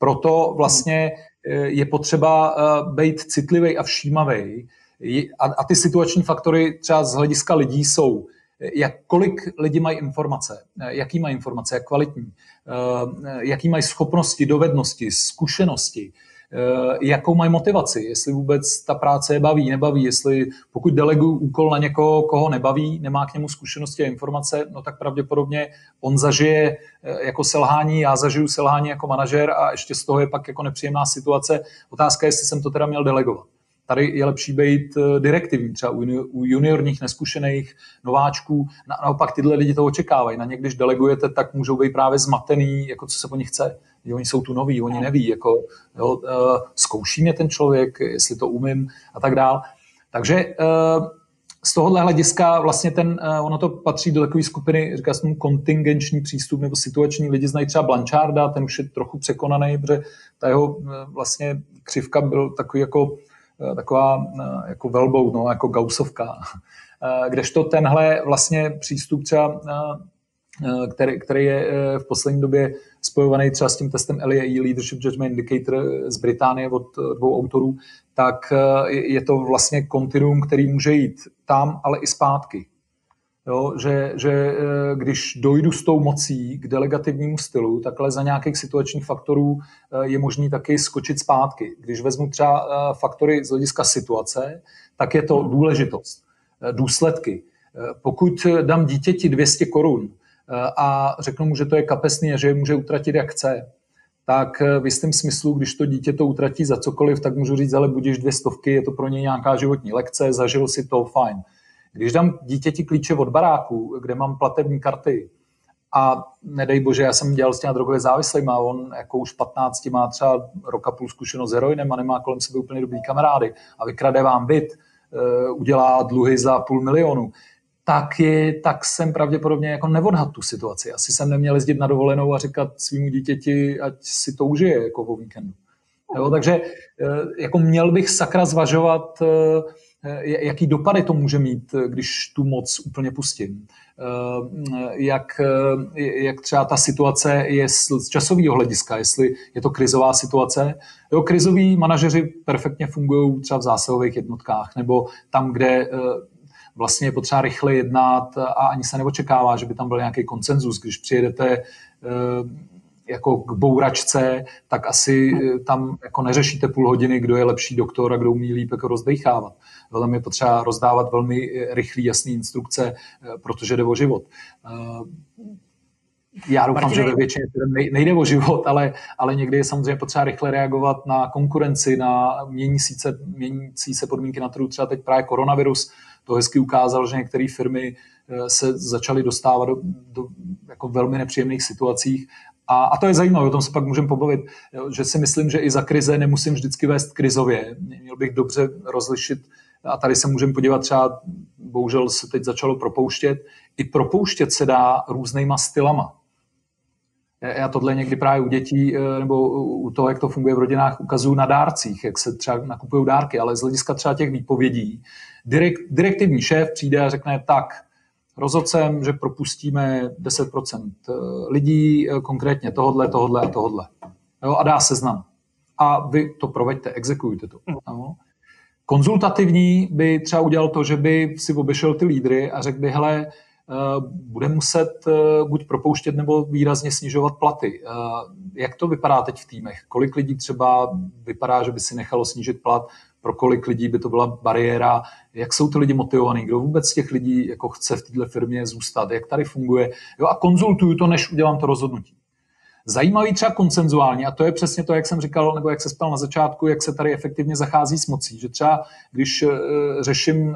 Proto vlastně eh, je potřeba eh, být citlivý a všímavý. A, ty situační faktory třeba z hlediska lidí jsou, eh, jak, kolik lidi mají informace, jaký mají informace, jak kvalitní, jaký mají schopnosti, dovednosti, zkušenosti, jakou mají motivaci, jestli vůbec ta práce je baví, nebaví, jestli pokud deleguju úkol na někoho, koho nebaví, nemá k němu zkušenosti a informace, no tak pravděpodobně on zažije eh, jako selhání, já zažiju selhání jako manažer a ještě z toho je pak jako nepříjemná situace. Otázka je, jestli jsem to teda měl delegovat. Tady je lepší být eh, direktivní, třeba u juniorních, neskušených nováčků. Naopak tyhle lidi to očekávají. Na ně, když delegujete, tak můžou být právě zmatený, jako co se po nich chce oni jsou tu noví, oni neví, jako, jo, uh, zkouší mě ten člověk, jestli to umím a tak dál. Takže uh, z tohohle hlediska vlastně ten, ono to patří do takové skupiny, říká jsem kontingenční přístup nebo situační lidi znají třeba Blancharda, ten už je trochu překonaný, protože ta jeho vlastně křivka byl takový jako taková uh, jako velbou, no, jako gausovka. Uh, kdežto tenhle vlastně přístup třeba Eh, který, který je eh, v poslední době spojovaný třeba s tím testem LEI, Leadership Judgment Indicator z Británie od eh, dvou autorů, tak je to vlastně kontinuum, který může jít tam, ale i zpátky. Jo, že, že když dojdu s tou mocí k delegativnímu stylu, takhle za nějakých situačních faktorů je možný taky skočit zpátky. Když vezmu třeba faktory z hlediska situace, tak je to důležitost, důsledky. Pokud dám dítěti 200 korun, Eh, a řeknu mu, že to je kapesný a že je může utratit jak chce, tak eh, v jistém smyslu, když to dítě to utratí za cokoliv, tak můžu říct, ale budíš dvě stovky, je to pro něj nějaká životní lekce, zažil si to, fajn. Když dám dítěti klíče od baráku, kde mám platební karty, a nedej bože, já jsem dělal s těmi drogově závislými a on jako už 15 má třeba roka půl zkušenost s heroinem a nemá kolem sebe úplně dobrý kamarády a vykrade vám byt, eh, udělá dluhy za půl milionu, tak, je, tak jsem pravděpodobně jako neodhad tu situaci. Asi jsem neměl jezdit na dovolenou a říkat svýmu dítěti, ať si to užije jako o víkendu. Jo, takže eh, jako měl bych sakra zvažovat, eh, jaký dopady to může mít, když tu moc úplně pustím. Eh, jak, jak třeba ta situace je z časového hlediska, jestli je to krizová situace. Jo, krizoví manažeři perfektně fungují třeba v zásahových jednotkách nebo tam, kde vlastně je potřeba rychle jednat a ani se neočekává, že by tam byl nějaký koncenzus. Když přijedete eh, jako k bouračce, tak asi eh, tam jako neřešíte půl hodiny, kdo je lepší doktor a kdo umí líp jako rozdechávat. Tam je potřeba rozdávat velmi eh, rychlý, jasný instrukce, protože jde o život. Já doufám, Martine... že ve většině nejde o život, ale, ale někdy je samozřejmě potřeba rychle reagovat na konkurenci, na měnící se, měnící se podmínky na trhu, třeba teď právě koronavirus, to hezky ukázal, že některé firmy eh, se začaly dostávat do, do jako velmi nepříjemných situacích a, a to je zajímavé, o tom se pak můžeme pobavit, že si myslím, že i za krize nemusím vždycky vést krizově. Měl bych dobře rozlišit, a tady se můžeme podívat třeba, bohužel se teď začalo propouštět, i propouštět se dá různýma stylama. Já tohle někdy právě u dětí eh, nebo u toho, jak to funguje v rodinách, ukazuju na dárcích, jak se třeba nakupují dárky, ale z hlediska třeba těch výpovědí, direkt, direktivní šéf přijde a řekne tak, rozhodl jsem, že propustíme 10% eh, lidí, eh, konkrétně tohodle, tohodle a tohodle. Jo, a dá seznam. A vy to proveďte, exekujte to. No. Konzultativní by třeba udělal to, že by si obešel ty lídry a řekl by, hele, bude muset buď propouštět nebo výrazně snižovat platy. Jak to vypadá teď v týmech? Kolik lidí třeba vypadá, že by si nechalo snížit plat? Pro kolik lidí by to byla bariéra? Jak jsou ty lidi motivovaní? Kdo vůbec těch lidí jako chce v této firmě zůstat? Jak tady funguje? Jo, a konzultuju to, než udělám to rozhodnutí. Zajímavý třeba koncenzuálně, a to je přesně to, jak jsem říkal, nebo jak se spal na začátku, jak se tady efektivně zachází s mocí. Že třeba, když uh, řeším uh,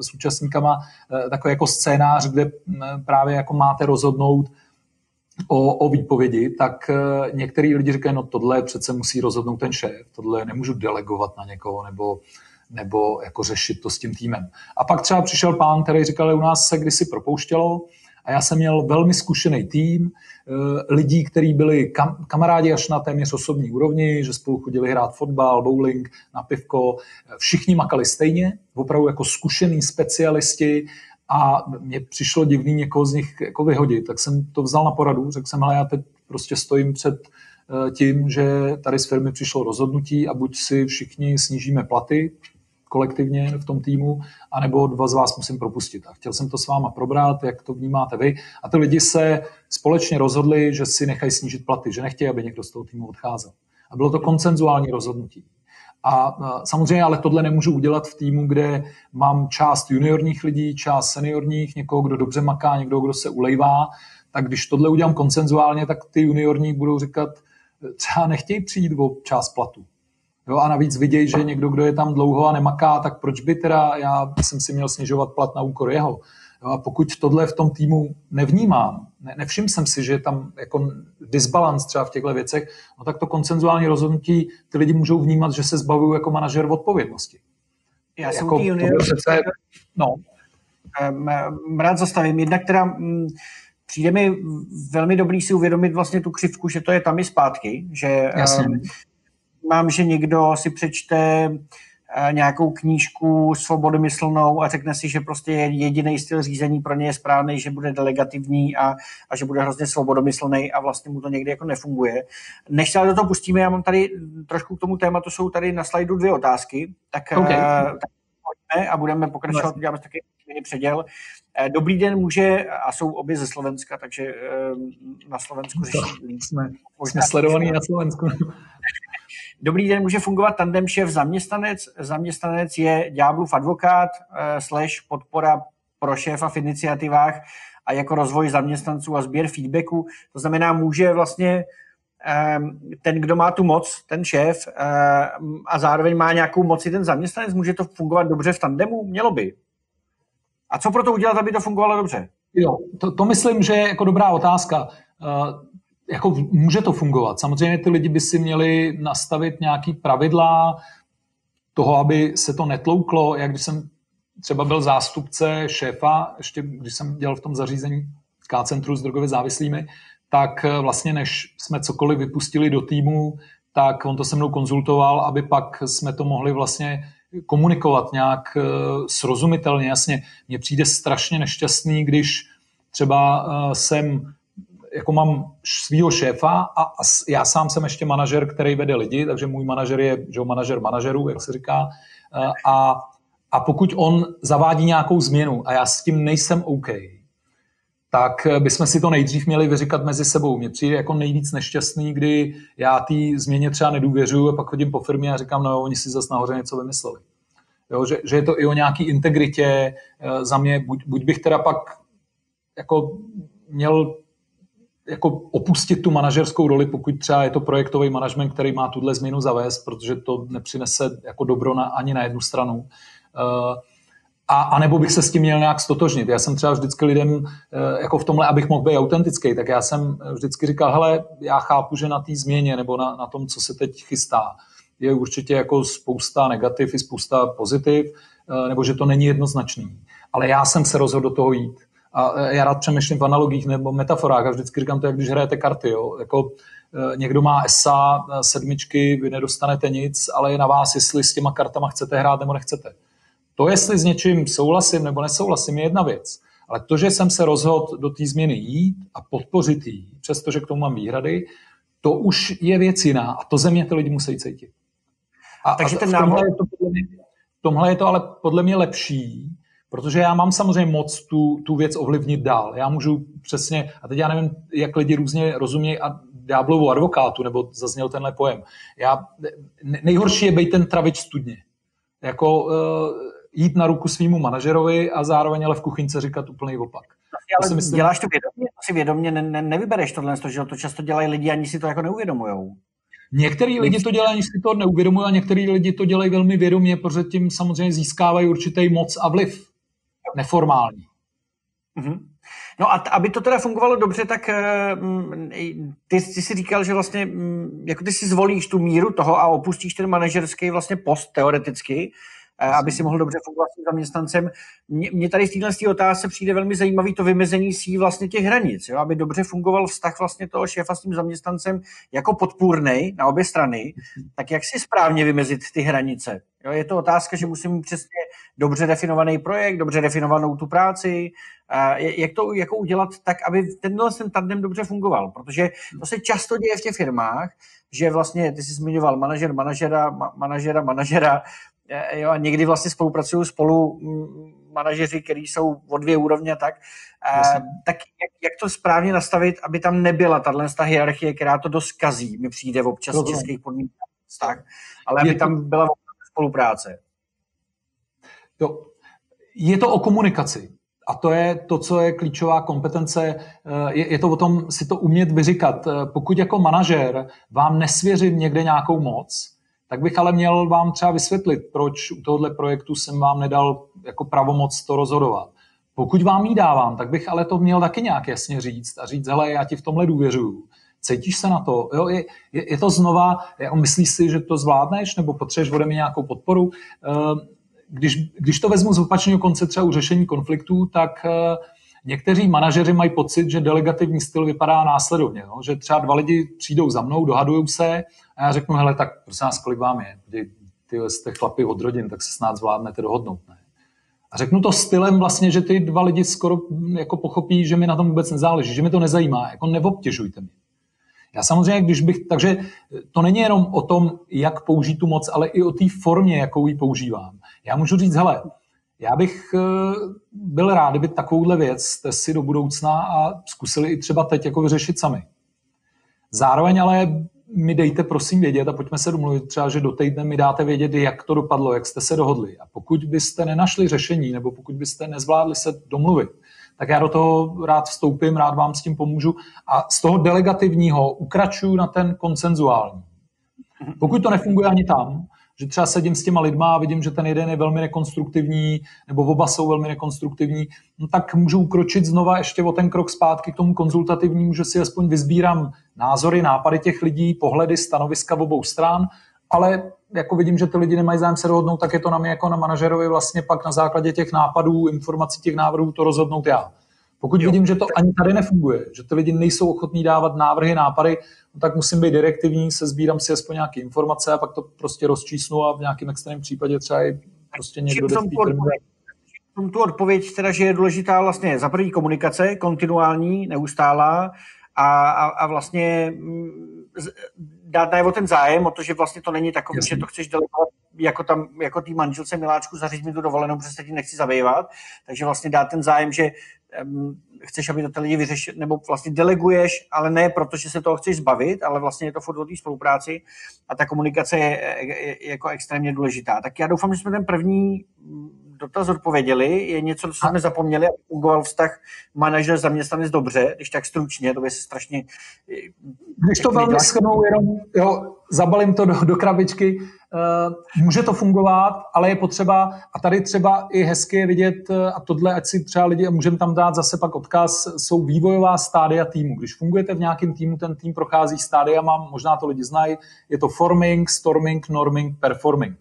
s účastníkama uh, takový jako scénář, kde právě jako máte rozhodnout o, o výpovědi, tak některý lidi říkají, no tohle přece musí rozhodnout ten šéf, tohle nemůžu delegovat na někoho, nebo nebo jako řešit to s tím týmem. A pak třeba přišel pán, který říkal, že u nás se kdysi propouštělo, a já jsem měl velmi zkušený tým, eh, lidí, kteří byli kam, kamarádi až na téměř osobní úrovni, že spolu chodili hrát fotbal, bowling, na pivko. Všichni makali stejně, opravdu jako zkušený specialisti a mně přišlo divný někoho z nich jako vyhodit. Tak jsem to vzal na poradu, řekl jsem, ale já teď prostě stojím před eh, tím, že tady z firmy přišlo rozhodnutí a buď si všichni snížíme platy, kolektivně v tom týmu, anebo dva z vás musím propustit. A chtěl jsem to s váma probrat, jak to vnímáte vy. A ty lidi se společně rozhodli, že si nechají snížit platy, že nechtějí, aby někdo z toho týmu odcházel. A bylo to koncenzuální rozhodnutí. A samozřejmě ale tohle nemůžu udělat v týmu, kde mám část juniorních lidí, část seniorních, někoho, kdo dobře maká, někdo, kdo se ulejvá. Tak když tohle udělám koncenzuálně, tak ty juniorní budou říkat, třeba nechtějí přijít o část platu. Jo, a navíc vidějí, že někdo, kdo je tam dlouho a nemaká, tak proč by teda já jsem si měl snižovat plat na úkor jeho. Jo, a pokud tohle v tom týmu nevnímám, ne, nevšiml jsem si, že je tam jako disbalans třeba v těchto věcech, no tak to koncenzuální rozhodnutí ty lidi můžou vnímat, že se zbavují jako manažer odpovědnosti. Já jsem jako, junior. Přece, no. Rád zastavím. Jedna, která mm, přijde mi velmi dobrý si uvědomit vlastně tu křivku, že to je tam i zpátky, že Jasně. Mám, že někdo si přečte eh, nějakou knížku svobodomyslnou a řekne si, že prostě jediný styl řízení pro ně je správný, že bude delegativní a, a že bude hrozně svobodomyslný a vlastně mu to někdy jako nefunguje. Než se do toho pustíme, já mám tady trošku k tomu tématu, jsou tady na slajdu dvě otázky, tak, okay. uh, tak a budeme pokračovat, uděláme taky předěl. Eh, dobrý den může, a jsou obě ze Slovenska, takže na Slovensku řeší. Jsme, jsme sledovaní na Slovensku. Dobrý den může fungovat tandem šéf zaměstnanec. Zaměstnanec je ďáblův advokát uh, slash podpora pro šéfa v iniciativách a jako rozvoj zaměstnanců a sběr feedbacku. To znamená, může vlastně um, ten, kdo má tu moc, ten šéf, um, a zároveň má nějakou moc i ten zaměstnanec, může to fungovat dobře v tandemu? Mělo by. A co pro to udělat, aby to fungovalo dobře? Jo, to, to myslím, že je jako dobrá otázka. Jako může to fungovat. Samozřejmě ty lidi by si měli nastavit nějaký pravidla toho, aby se to netlouklo. Jak když jsem třeba byl zástupce šéfa, ještě když jsem dělal v tom zařízení K-centru s drogově závislými, tak eh, vlastně než jsme cokoliv vypustili do týmu, tak on to se mnou konzultoval, aby pak jsme to mohli vlastně komunikovat nějak eh, srozumitelně. Jasně, mně přijde strašně nešťastný, když třeba eh, jsem jako mám svého šéfa a, a já sám jsem ještě manažer, který vede lidi, takže můj manažer je že manažer manažerů, jak se říká. Eh, a, a pokud on zavádí nějakou změnu a já s tím nejsem OK, tak bychom si to nejdřív měli vyříkat mezi sebou. Mně přijde jako nejvíc nešťastný, kdy já té změně třeba nedůvěřuju a pak chodím po firmě a říkám, no oni si zase nahoře něco vymysleli. Jo, že, že je to i o nějaký integritě. Eh, za mě, buď, buď bych teda pak jako měl jako opustit tu manažerskou roli, pokud třeba je to projektový management, který má tuhle změnu zavést, protože to nepřinese jako dobro na, ani na jednu stranu. Uh, a, a nebo bych se s tím měl nějak stotožnit. Já jsem třeba vždycky lidem, uh, jako v tomhle, abych mohl být autentický, tak já jsem vždycky říkal, hele, já chápu, že na té změně nebo na, na tom, co se teď chystá, je určitě jako spousta negativ i spousta pozitiv, uh, nebo že to není jednoznačný. Ale já jsem se rozhodl do toho jít. A já rád přemýšlím v analogích nebo metaforách a vždycky říkám to, jak když hrajete karty. Jo. Jako, e, někdo má SA, e, sedmičky, vy nedostanete nic, ale je na vás, jestli s těma kartama chcete hrát nebo nechcete. To, jestli s něčím souhlasím nebo nesouhlasím, je jedna věc. Ale to, že jsem se rozhodl do té změny jít a podpořit ji, přestože k tomu mám výhrady, to už je věc jiná a to země ty lidi musí cítit. A, Takže ten v tomhle, je to, tomhle je to ale podle mě lepší, Protože já mám samozřejmě moc tu, tu věc ovlivnit dál. Já můžu přesně, a teď já nevím, jak lidi různě rozumějí a ďáblovu advokátu, nebo zazněl tenhle pojem. Já, nejhorší je být ten travič studně. Jako uh, jít na ruku svýmu manažerovi a zároveň ale v kuchyňce říkat úplný opak. Ale to myslím... děláš to vědomě, to si vědomě ne, ne, nevybereš tohle, že to často dělají lidi, ani si to jako neuvědomujou. Některý lidi to dělají, ani si to neuvědomují, a některý lidi to dělají velmi vědomě, protože tím samozřejmě získávají určitý moc a vliv. Neformální. Mm-hmm. No a t- aby to teda fungovalo dobře, tak uh, ty, ty si říkal, že vlastně jako ty si zvolíš tu míru toho a opustíš ten manažerský vlastně post teoreticky, aby si mohl dobře fungovat s tím zaměstnancem. Mně tady v této otázce přijde velmi zajímavý to vymezení sí vlastně těch hranic, jo? aby dobře fungoval vztah vlastně toho šéfa s tím zaměstnancem jako podpůrný na obě strany, tak jak si správně vymezit ty hranice? Jo? Je to otázka, že musím mít přesně dobře definovaný projekt, dobře definovanou tu práci, jak to jako udělat tak, aby tenhle ten tandem dobře fungoval, protože to se často děje v těch firmách, že vlastně, ty jsi zmiňoval manažer, manažera, manažera, manažera, e, jo, a někdy vlastně spolupracují spolu manažeři, kteří jsou o dvě úrovně tak, a, tak jak, jak, to správně nastavit, aby tam nebyla tato hierarchie, která to dost kazí, mi přijde v občas v českých podmínkách, ale aby tam byla spolupráce. Jo. Je to o komunikaci. A to je to, co je klíčová kompetence. Je, je to o tom si to umět vyříkat. Pokud jako manažer vám nesvěřím někde nějakou moc, tak bych ale měl vám třeba vysvětlit, proč u tohohle projektu jsem vám nedal jako pravomoc to rozhodovat. Pokud vám ji dávám, tak bych ale to měl taky nějak jasně říct a říct, hele, já ti v tomhle důvěřuju. Cítíš se na to? Jo, je, je, je to znova, jako myslíš si, že to zvládneš nebo potřebuješ ode mě nějakou podporu? když, když to vezmu z opačného konce třeba u řešení konfliktů, tak eh, někteří manažeři mají pocit, že delegativní styl vypadá následovně. No? Že třeba dva lidi přijdou za mnou, dohadují se a já řeknu, hele, tak prosím vás, kolik vám je? Ty, ty jste chlapi od rodin, tak se snad zvládnete dohodnout. Ne? A řeknu to stylem vlastně, že ty dva lidi skoro hm, jako pochopí, že mi na tom vůbec nezáleží, že mi to nezajímá, jako neobtěžujte mě. Já samozřejmě, když bych, takže to není jenom o tom, jak použít tu moc, ale i o té formě, jakou ji používám. Já můžu říct, hele, já bych eh, byl rád, kdyby takovouhle věc jste si do budoucna a zkusili i třeba teď jako vyřešit sami. Zároveň ale mi dejte prosím vědět a pojďme se domluvit třeba, že do týdne mi dáte vědět, jak to dopadlo, jak jste se dohodli. A pokud byste nenašli řešení nebo pokud byste nezvládli se domluvit, tak já do toho rád vstoupím, rád vám s tím pomůžu a z toho delegativního ukračuju na ten konsenzuální. Pokud to nefunguje ani tam, že třeba sedím s těma lidma a vidím, že ten jeden je velmi nekonstruktivní, nebo oba jsou velmi nekonstruktivní, no tak můžu ukročit znova ještě o ten krok zpátky k tomu konzultativnímu, že si aspoň vyzbírám názory, nápady těch lidí, pohledy, stanoviska v obou stran, ale jako vidím, že ty lidi nemají zájem se dohodnout, tak je to na mě jako na manažerovi vlastně pak na základě těch nápadů, informací, těch návrhů to rozhodnout já. Pokud jo. vidím, že to ani tady nefunguje, že ty lidi nejsou ochotní dávat návrhy, nápady, no tak musím být direktivní, se sbírám si aspoň nějaké informace a pak to prostě rozčísnu a v nějakém extrémním případě třeba i prostě někdo jde tu odpověď teda, že je důležitá vlastně za první komunikace, kontinuální, neustálá a, a, a vlastně mm, dát najevo ten zájem o to, že vlastně to není takový, Jasně. že to chceš delegovat jako, tam, jako tý manželce Miláčku zaříct mi tu dovolenou, protože se tím nechci zabývat. Takže vlastně dát ten zájem, že chceš, aby to ty lidi vyřešil, nebo vlastně deleguješ, ale ne proto, že se toho chceš zbavit, ale vlastně je to furt o té spolupráci a ta komunikace je, je, je jako extrémně důležitá. Tak já doufám, že jsme ten první dotaz odpověděli. Je něco, co jsme zapomněli, aby fungoval vztah manažer zaměstnanec dobře, když tak stručně, to by se strašně... Když to velmi schrnou, jenom jo, zabalím to do, do krabičky, uh, může to fungovat, ale je potřeba, a tady třeba i hezky je vidět, eh, a tohle, ať si třeba lidi, můžeme tam dát zase pak odkaz, jsou vývojová stádia týmu. Když fungujete v nějakém týmu, ten tým prochází mám, možná to lidi znají, je to forming, storming, norming, performing.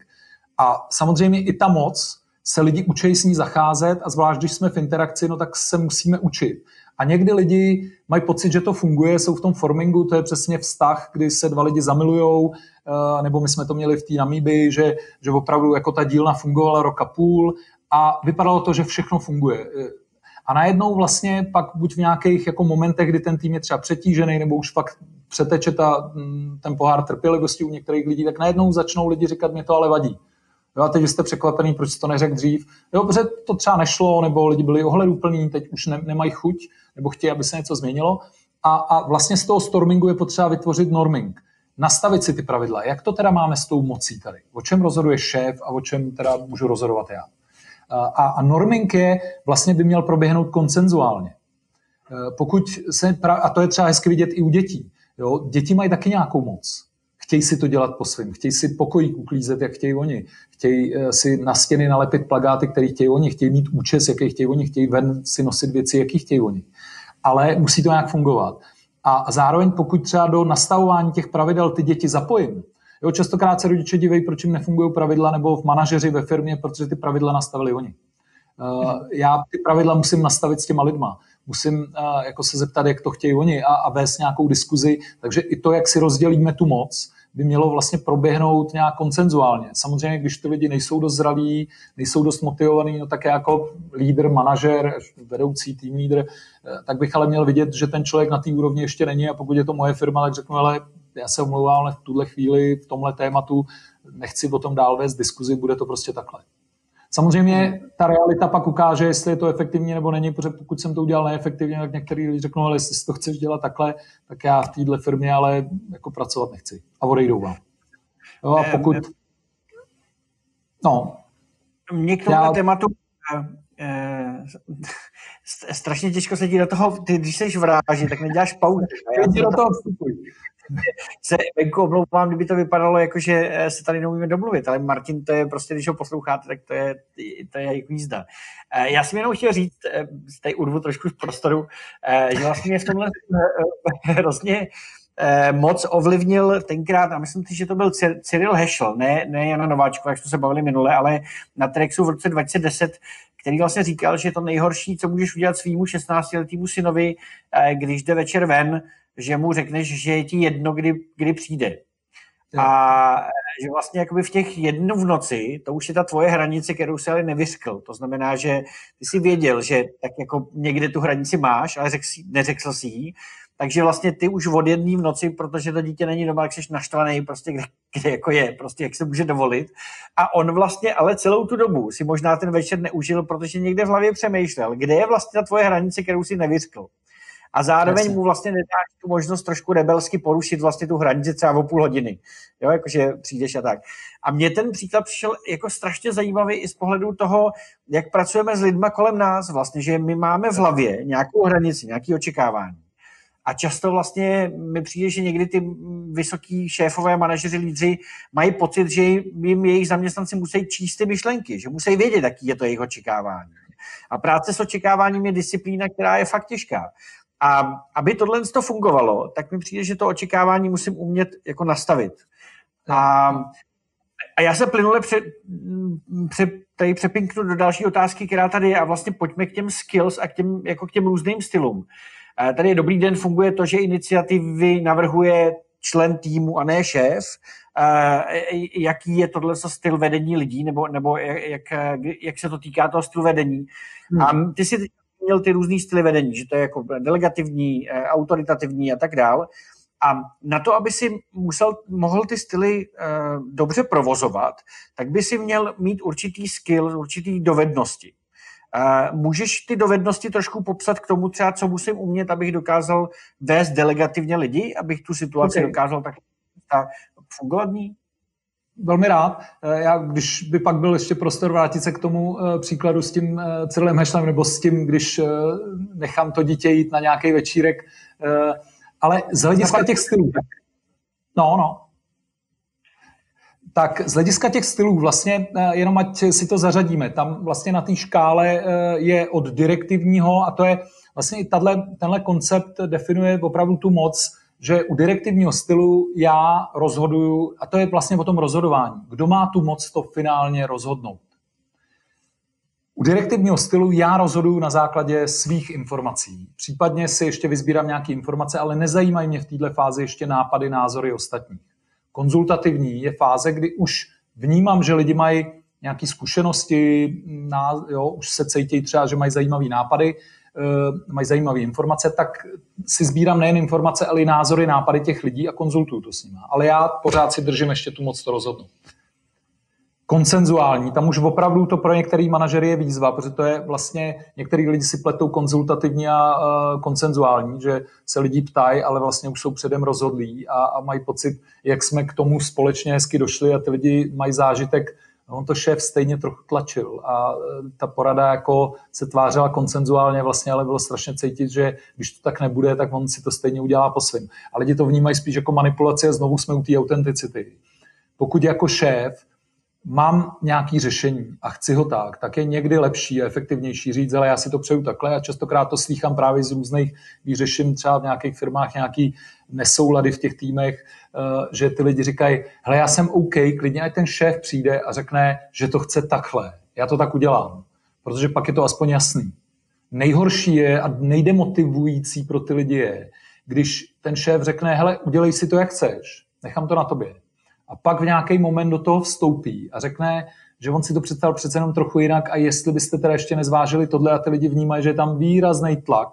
A samozřejmě i ta moc, se lidi učí s ní zacházet a zvlášť, když jsme v interakci, no tak se musíme učit. A někdy lidi mají pocit, že to funguje, jsou v tom formingu, to je přesně vztah, kdy se dva lidi zamilujou, eh, nebo my jsme to měli v té Namíbii, že, že opravdu jako ta dílna fungovala roka půl a vypadalo to, že všechno funguje. A najednou vlastně pak buď v nějakých jako momentech, kdy ten tým je třeba přetížený, nebo už fakt přeteče ta, mm, ten pohár trpělivosti u některých lidí, tak najednou začnou lidi říkat, mě to ale vadí Jo, a teď jste překvapený, proč to neřekl dřív. Jo, protože to třeba nešlo, nebo lidi byli ohleduplní, teď už ne, nemají chuť, nebo chtějí, aby se něco změnilo. A, a vlastně z toho stormingu je potřeba vytvořit norming. Nastavit si ty pravidla. Jak to teda máme s tou mocí tady? O čem rozhoduje šéf a o čem teda můžu rozhodovat já? A, a norming je, vlastně by měl proběhnout koncenzuálně. Pokud se, a to je třeba hezky vidět i u dětí. Jo? Děti mají taky nějakou moc. Chtějí si to dělat po svém, chtějí si pokojík uklízet, jak chtějí oni, chtějí eh, si na stěny nalepit plagáty, které chtějí oni, chtějí mít účes, jaký chtějí oni, chtějí ven si nosit věci, jaký chtějí oni. Ale musí to nějak fungovat. A zároveň pokud třeba do nastavování těch pravidel ty děti zapojím, jo, častokrát se rodiče divejí, proč jim nefungují pravidla, nebo v manažeři ve firmě, protože ty pravidla nastavili oni. Uh, já ty pravidla musím nastavit s těma lidma musím uh, jako se zeptat, jak to chtějí oni a, a vést nějakou diskuzi. Takže i to, jak si rozdělíme tu moc, by mělo vlastně proběhnout nějak koncenzuálně. Samozřejmě, když ty lidi nejsou dost zralí, nejsou dost motivovaní, no tak jako lídr, manažer, vedoucí tým lídr, eh, tak bych ale měl vidět, že ten člověk na té úrovni ještě není a pokud je to moje firma, tak řeknu, ale já se omlouvám, ale v tuhle chvíli, v tomhle tématu nechci o tom dál vést diskuzi, bude to prostě takhle. Samozřejmě ta realita pak ukáže, jestli je to efektivní nebo není, protože pokud jsem to udělal neefektivně, tak některý lidi řeknou, ale jestli to chceš dělat takhle, tak já v téhle firmě ale jako pracovat nechci. A odejdou vám. Jo, a pokud... No. Mě k tomu já... tématu eh, strašně těžko se do toho, ty, když jsi v ráži, tak neděláš pauzu. Já do toho vstupuj se venku omlouvám, kdyby to vypadalo jako, že eh, se tady neumíme domluvit, ale Martin to je prostě, když ho posloucháte, tak to je, to je jako jízda. Eh, já jsem jenom chtěl říct, eh, tady urvu trošku z prostoru, že vlastně v tomhle hrozně moc ovlivnil tenkrát, a myslím si, že to byl Cyril Hešel, ne, ne Jana Nováčková, jak jsme se bavili minule, ale na Trexu v roce 2010, který vlastně říkal, že to nejhorší, co můžeš udělat svýmu 16-letýmu synovi, když jde večer ven, že mu řekneš, že je ti jedno, kdy, kdy přijde. A že vlastně jakoby v těch jednu v noci, to už je ta tvoje hranice, kterou si ale nevyskl. To znamená, že ty si věděl, že tak jako někde tu hranici máš, ale řek neřekl si ji. Takže vlastně ty už od jedné v noci, protože to dítě není doma, jak jsi naštvaný, prostě kde, kde jako je, prostě jak se může dovolit. A on vlastně ale celou tu dobu si možná ten večer neužil, protože někde v hlavě přemýšlel, kde je vlastně ta tvoje hranice, kterou si nevyskl a zároveň Jasně. mu vlastně nedáš tu možnost trošku rebelsky porušit vlastně tu hranici třeba o půl hodiny, jo, jakože přijdeš a tak. A mně ten příklad přišel jako strašně zajímavý i z pohledu toho, jak pracujeme s lidma kolem nás, vlastně, že my máme v hlavě nějakou hranici, nějaké očekávání. A často vlastně mi přijde, že někdy ty vysoký šéfové, manažeři, lídři mají pocit, že jim jejich zaměstnanci musí číst ty myšlenky, že musí vědět, jaký je to jejich očekávání. A práce s očekáváním je disciplína, která je fakt těžká. A aby tohle to fungovalo, tak mi přijde, že to očekávání musím umět jako nastavit. A, a já se plynule pře, pře, tady přepinknu do další otázky, která tady je a vlastně pojďme k těm skills a k těm, jako k těm různým stylům. Tady je dobrý den, funguje to, že iniciativy navrhuje člen týmu a ne šéf. Jaký je tohle styl vedení lidí, nebo, nebo jak, jak se to týká toho stylu vedení. Hmm. A ty si měl ty různý styly vedení, že to je jako delegativní, eh, autoritativní a tak dál. A na to, aby si musel, mohl ty styly uh, dobře provozovat, tak by si měl mít určitý skill, určitý dovednosti. Uh, můžeš ty dovednosti trošku popsat k tomu třeba, co musím umět, abych dokázal vést delegativně lidi, abych tu situaci okay. dokázal tak fungovat ní? Velmi rád. Eh, já, když by pak byl ještě prostor vrátit se k tomu eh, příkladu s tím eh, Cyrilem Hešlem, nebo s tím, když nechám to dítě jít na nějaký večírek, ale z hlediska těch stylů. No, no. Tak z hlediska těch stylů vlastně, jenom ať si to zařadíme, tam vlastně na té škále je od direktivního a to je vlastně i tato, tenhle koncept definuje opravdu tu moc, že u direktivního stylu já rozhoduju, a to je vlastně o tom rozhodování, kdo má tu moc to finálně rozhodnout. U direktivního stylu já rozhoduju na základě svých informací. Případně si ještě vyzbírám nějaké informace, ale nezajímají mě v této fázi ještě nápady, názory ostatních. Konzultativní je fáze, kdy už vnímám, že lidi mají nějaké zkušenosti, jo, už se cítí třeba, že mají zajímavé nápady, mají zajímavé informace, tak si sbírám nejen informace, ale i názory, nápady těch lidí a konzultuju to s nimi. Ale já pořád si držím ještě tu moc to rozhodnout. koncenzuální. Tam už opravdu to pro některý manažery je výzva, protože to je vlastně, některý lidi si pletou konzultativní a uh, koncenzuální, že se lidi ptají, ale vlastně už jsou předem rozhodlí a, a mají pocit, jak jsme k tomu společně hezky došli a ty lidi mají zážitek, on to šéf stejně trochu tlačil a e, ta porada jako se tvářila koncenzuálně vlastně, ale bylo strašně cítit, že když to tak nebude, tak on si to stejně udělá po svým. A lidi to vnímají spíš jako manipulace a znovu jsme u té autenticity. Pokud jako šéf mám nějaký řešení a chci ho tak, tak je někdy lepší a efektivnější říct, ale já si to přeju takhle a častokrát to slýchám právě z různých, když řeším třeba v nějakých firmách nějaký nesoulady v těch týmech, že ty lidi říkají, hele, já jsem OK, klidně ať ten šéf přijde a řekne, že to chce takhle. Já to tak udělám, protože pak je to aspoň jasný. Nejhorší je a nejdemotivující pro ty lidi je, když ten šéf řekne, hele, udělej si to, jak chceš, nechám to na tobě a pak v nějaký moment do toho vstoupí a řekne, že on si to představil přece jenom trochu jinak a jestli byste teda ještě nezvážili tohle a ty lidi vnímají, že je tam výrazný tlak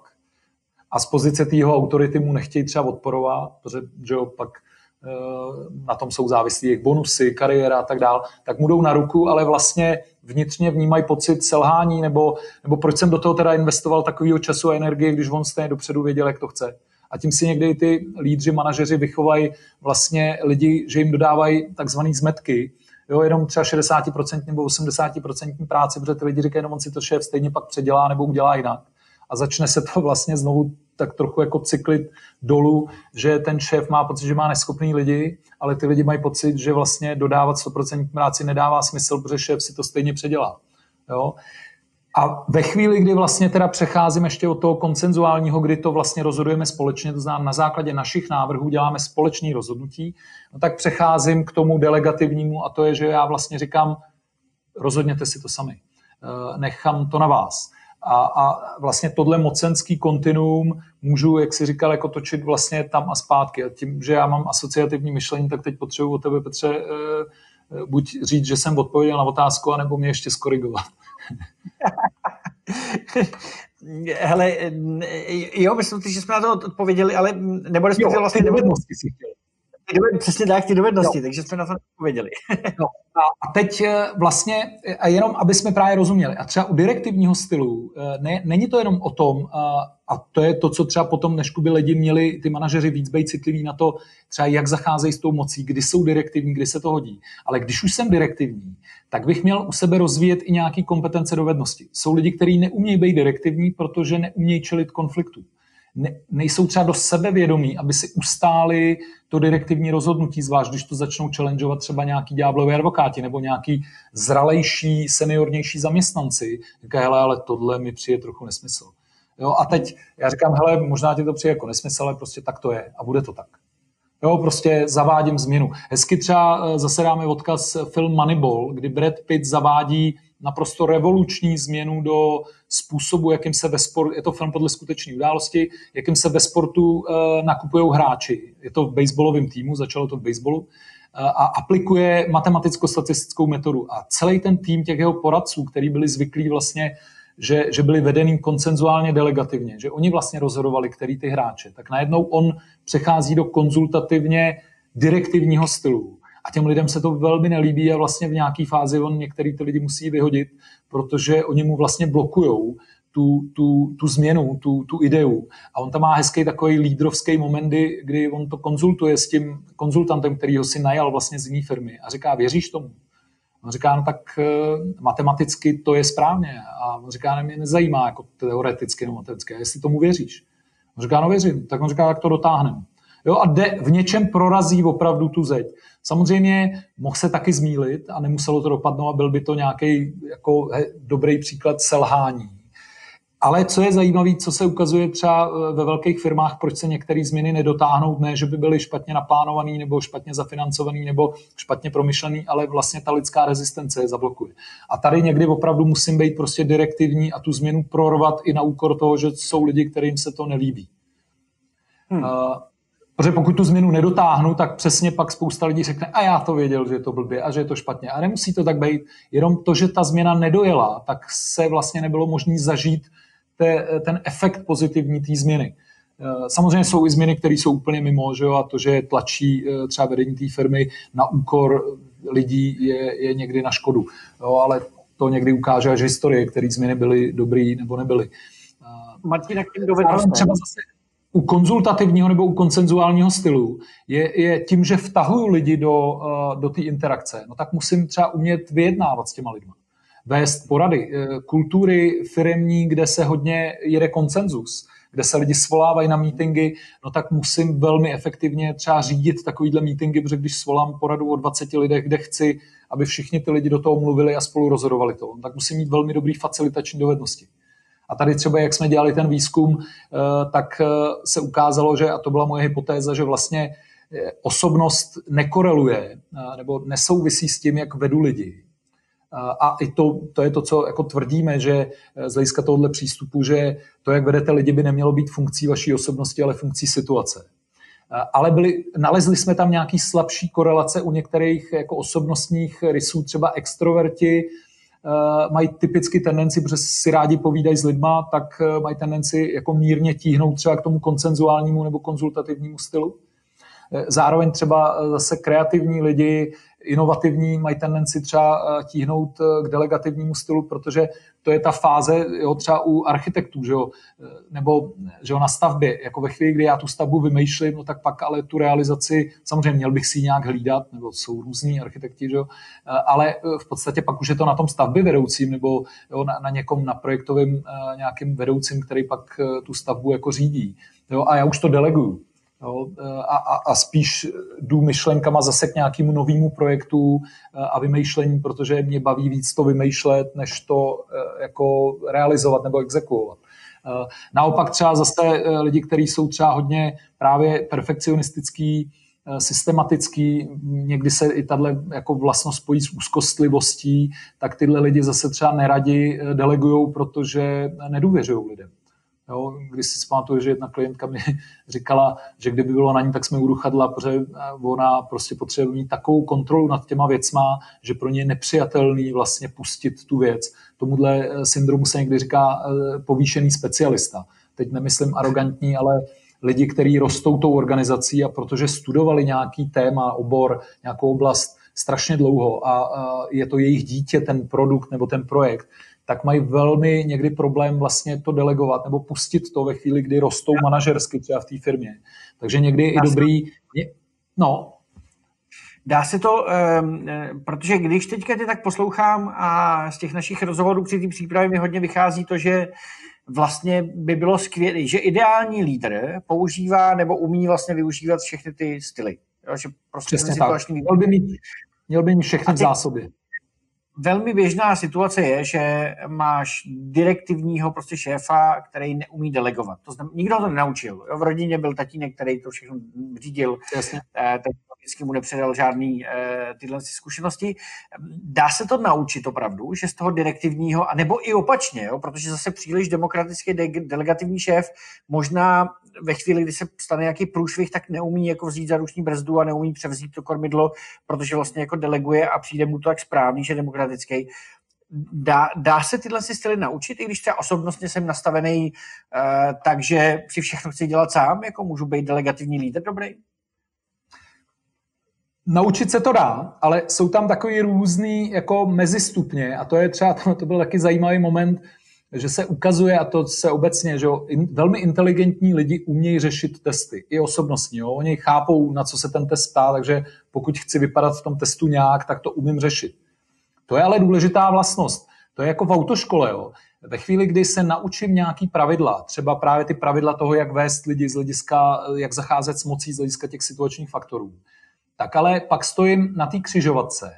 a z pozice té jeho autority mu nechtějí třeba odporovat, protože že jo, pak na tom jsou závislí jejich bonusy, kariéra a tak dál, tak mu jdou na ruku, ale vlastně vnitřně vnímají pocit selhání nebo, nebo proč jsem do toho teda investoval takového času a energie, když on stejně dopředu věděl, jak to chce a tím si někdy ty lídři, manažeři vychovají vlastně lidi, že jim dodávají takzvané zmetky, jo, jenom třeba 60% nebo 80% práce, protože ty lidi říkají, no on si to šéf stejně pak předělá nebo udělá jinak. A začne se to vlastně znovu tak trochu jako cyklit dolů, že ten šéf má pocit, že má neschopný lidi, ale ty lidi mají pocit, že vlastně dodávat 100% práci nedává smysl, protože šéf si to stejně předělá. Jo? A ve chvíli, kdy vlastně teda přecházím ještě od toho koncenzuálního, kdy to vlastně rozhodujeme společně, to znamená na základě našich návrhů děláme společný rozhodnutí, no tak přecházím k tomu delegativnímu a to je, že já vlastně říkám, rozhodněte si to sami. Eh, nechám to na vás. A, a vlastně tohle mocenský kontinuum můžu, jak si říkal, jako točit vlastně tam a zpátky. A tím, že já mám asociativní myšlení, tak teď potřebuji od tebe, Petře, eh, eh, buď říct, že jsem odpověděl na otázku, anebo mě ještě skorigovat. Hele, jo, myslím si, že jsme na to odpověděli, ale nebo respektive vlastně dovednosti si chtěl. Přesně tak, ty dovednosti, jo. takže jsme na to odpověděli. no. A teď eh, vlastně, a jenom, aby jsme právě rozuměli, a třeba u direktivního stylu, eh, ne, není to jenom o tom, a to je to, co třeba potom, než by lidi měli ty manažeři víc být citliví na to, třeba jak zacházejí s tou mocí, kdy jsou direktivní, kdy se to hodí. Ale když už jsem direktivní, tak bych měl u sebe rozvíjet i nějaké kompetence dovednosti. Jsou lidi, kteří neumějí být direktivní, protože neumějí čelit konfliktu. Ne, nejsou třeba do sebevědomí, aby si ustáli to direktivní rozhodnutí, zvlášť když to začnou challengeovat třeba nějaký ďábloví advokáti nebo nějaký zralejší, seniornější zaměstnanci. Říkají, hele, ale tohle mi přijde trochu nesmysl. Jo, a teď já říkám, hele, možná ti to přijde jako nesmysl, ale prostě tak to je a bude to tak. Jo, prostě zavádím změnu. Hezky třeba eh, zase dáme odkaz film Moneyball, kdy Brad Pitt zavádí naprosto revoluční změnu do způsobu, jakým se ve sportu, je to film podle skutečné události, jakým se ve sportu uh, nakupují hráči. Je to v baseballovém týmu, začalo to v baseballu, uh, a aplikuje matematicko-statistickou metodu. A celý ten tým těch jeho poradců, který byli zvyklí vlastně že, že byli vedený koncenzuálně delegativně, že oni vlastně rozhodovali, který ty hráče, tak najednou on přechází do konzultativně direktivního stylu. A těm lidem se to velmi nelíbí a vlastně v nějaké fázi on některý ty lidi musí vyhodit, protože oni mu vlastně blokujou tu, tu, tu změnu, tu, tu ideu. A on tam má hezký takový lídrovský moment, kdy, on to konzultuje s tím konzultantem, který ho si najal vlastně z jiné firmy a říká, věříš tomu? On říká, no tak eh, matematicky to je správně. A on říká, ne, mě nezajímá jako teoreticky nebo matematicky, jestli tomu věříš. On říká, no věřím. Tak on říká, jak to dotáhneme. Jo, a de, v něčem prorazí opravdu tu zeď. Samozřejmě mohl se taky zmílit a nemuselo to dopadnout a byl by to nějaký jako dobrý příklad selhání. Ale co je zajímavé, co se ukazuje třeba eh, ve velkých firmách, proč se některé změny nedotáhnou, ne, že by byly špatně naplánované nebo špatně zafinancované nebo špatně promyšlený, ale vlastně ta lidská rezistence je zablokuje. A tady někdy opravdu musím být prostě direktivní a tu změnu prorvat i na úkor toho, že jsou lidi, kterým se to nelíbí. Hmm. Uh, protože pokud tu změnu nedotáhnu, tak přesně pak spousta lidí řekne, a já to věděl, že je to blbě a že je to špatně. A nemusí to tak být. Jenom to, že ta změna nedojela, tak se vlastně nebylo možné zažít te, ten efekt pozitivní té změny. Eh, samozřejmě jsou i změny, které jsou úplně mimo, že jo, a to, že tlačí eh, třeba vedení té firmy na úkor lidí je, je někdy na škodu. Jo, ale to někdy ukáže až historie, které změny byly dobrý nebo nebyly. Martin, jak tím dovedností? třeba zase u konzultativního nebo u koncenzuálního stylu je, je tím, že vtahuju lidi do, do té interakce, no tak musím třeba umět vyjednávat s těma lidma vést porady. Eh, kultury firemní, kde se hodně jede koncenzus, kde se lidi svolávají na meetingy, no tak musím velmi efektivně třeba řídit takovýhle meetingy, protože když svolám poradu o 20 lidech, kde chci, aby všichni ty lidi do toho mluvili a spolu rozhodovali to, no tak musím mít velmi dobrý facilitační dovednosti. A tady třeba, jak jsme dělali ten výzkum, eh, tak eh, se ukázalo, že, a to byla moje hypotéza, že vlastně osobnost nekoreluje nebo nesouvisí s tím, jak vedu lidi. A i to, to je to, co jako tvrdíme, že eh, z hlediska tohohle přístupu, že to, jak vedete lidi, by nemělo být funkcí vaší osobnosti, ale funkcí situace. Ale byli, nalezli jsme tam nějaký slabší korelace u některých jako osobnostních rysů, třeba extroverti, mají typicky tendenci, protože si rádi povídají s lidma, tak uh, mají tendenci jako mírně tíhnout třeba k tomu koncenzuálnímu nebo konzultativnímu stylu. Zároveň třeba zase kreativní lidi inovativní, mají tendenci třeba eh, tíhnout eh, k delegativnímu stylu, protože to je ta fáze jo, třeba u architektů, že jo, eh, nebo že jo, na stavbě. Jako ve chvíli, kdy já tu stavbu vymýšlím, no tak pak ale tu realizaci, samozřejmě měl bych si ji nějak hlídat, nebo jsou různí architekti, že jo, ale v podstatě pak už je to na tom stavby vedoucím, nebo jo, na, na někom, na projektovém nějakým vedoucím, který pak tu stavbu jako řídí. Jo, a já už to deleguju. Jo, a, a, a spíš jdu myšlenkama zase k nějakému novému projektu a vymýšlení, protože mě baví víc to vymýšlet, než to e, jako realizovat nebo exekuovat. E, naopak třeba zase lidi, kteří jsou třeba hodně právě perfekcionistický, systematický, někdy se i tato jako vlastnost spojí s úzkostlivostí, tak tyhle lidi zase třeba neradi delegují, protože nedůvěřují lidem. Jo, když si pamatuju, že jedna klientka mi říkala, že kdyby bylo na ní, tak jsme u ruchadla, protože eh, ona prostě potřebuje mít takovou kontrolu nad těma věcma, že pro ně je nepřijatelný vlastně pustit tu věc. Tomuhle eh, syndromu se někdy říká eh, povýšený specialista. Teď nemyslím arrogantní, ale lidi, kteří rostou tou organizací a protože studovali nějaký téma, obor, nějakou oblast strašně dlouho a je to jejich dítě, ten produkt nebo ten projekt, tak mají velmi někdy problém vlastně to delegovat nebo pustit to ve chvíli, kdy rostou manažersky třeba v té firmě. Takže někdy je i dobrý... No, Dá se to, um, protože když teďka tě tak poslouchám a z těch našich rozhovorů při té přípravě mi hodně vychází to, že vlastně by bylo skvělé, že ideální lídr používá nebo umí vlastně využívat všechny ty styly. Jo, že prostě Přesně tak. Měl by mít, měl by mít všechny v zásobě velmi běžná situace je, že máš direktivního prostě šéfa, který neumí delegovat. To znamená, nikdo to nenaučil. Jo? V rodině byl tatínek, který to všechno řídil. Jasně. Eh, teď vždycky mu nepředal žádný eh, tyhle zkušenosti. Dá se to naučit opravdu, že z toho direktivního, a nebo i opačně, jo? protože zase příliš demokratický de- delegativní šéf možná ve chvíli, kdy se stane nějaký průšvih, tak neumí jako vzít za ruční brzdu a neumí převzít to kormidlo, protože vlastně jako deleguje a přijde mu to tak správný, že demokratický. Dá, dá se tyhle styly naučit, i když třeba osobnostně jsem nastavený, uh, takže si všechno chci dělat sám, jako můžu být delegativní lídr dobrý? Naučit se to dá, ale jsou tam takový různý jako mezistupně a to je třeba, to, byl taky zajímavý moment, že se ukazuje, a to se obecně, že velmi inteligentní lidi umějí řešit testy, i osobnostní. Jo. Oni chápou, na co se ten test ptá, takže pokud chci vypadat v tom testu nějak, tak to umím řešit. To je ale důležitá vlastnost. To je jako v autoškole. Jo. Ve chvíli, kdy se naučím nějaký pravidla, třeba právě ty pravidla toho, jak vést lidi z hlediska, jak zacházet s mocí z hlediska těch situačních faktorů, tak ale pak stojím na té křižovatce.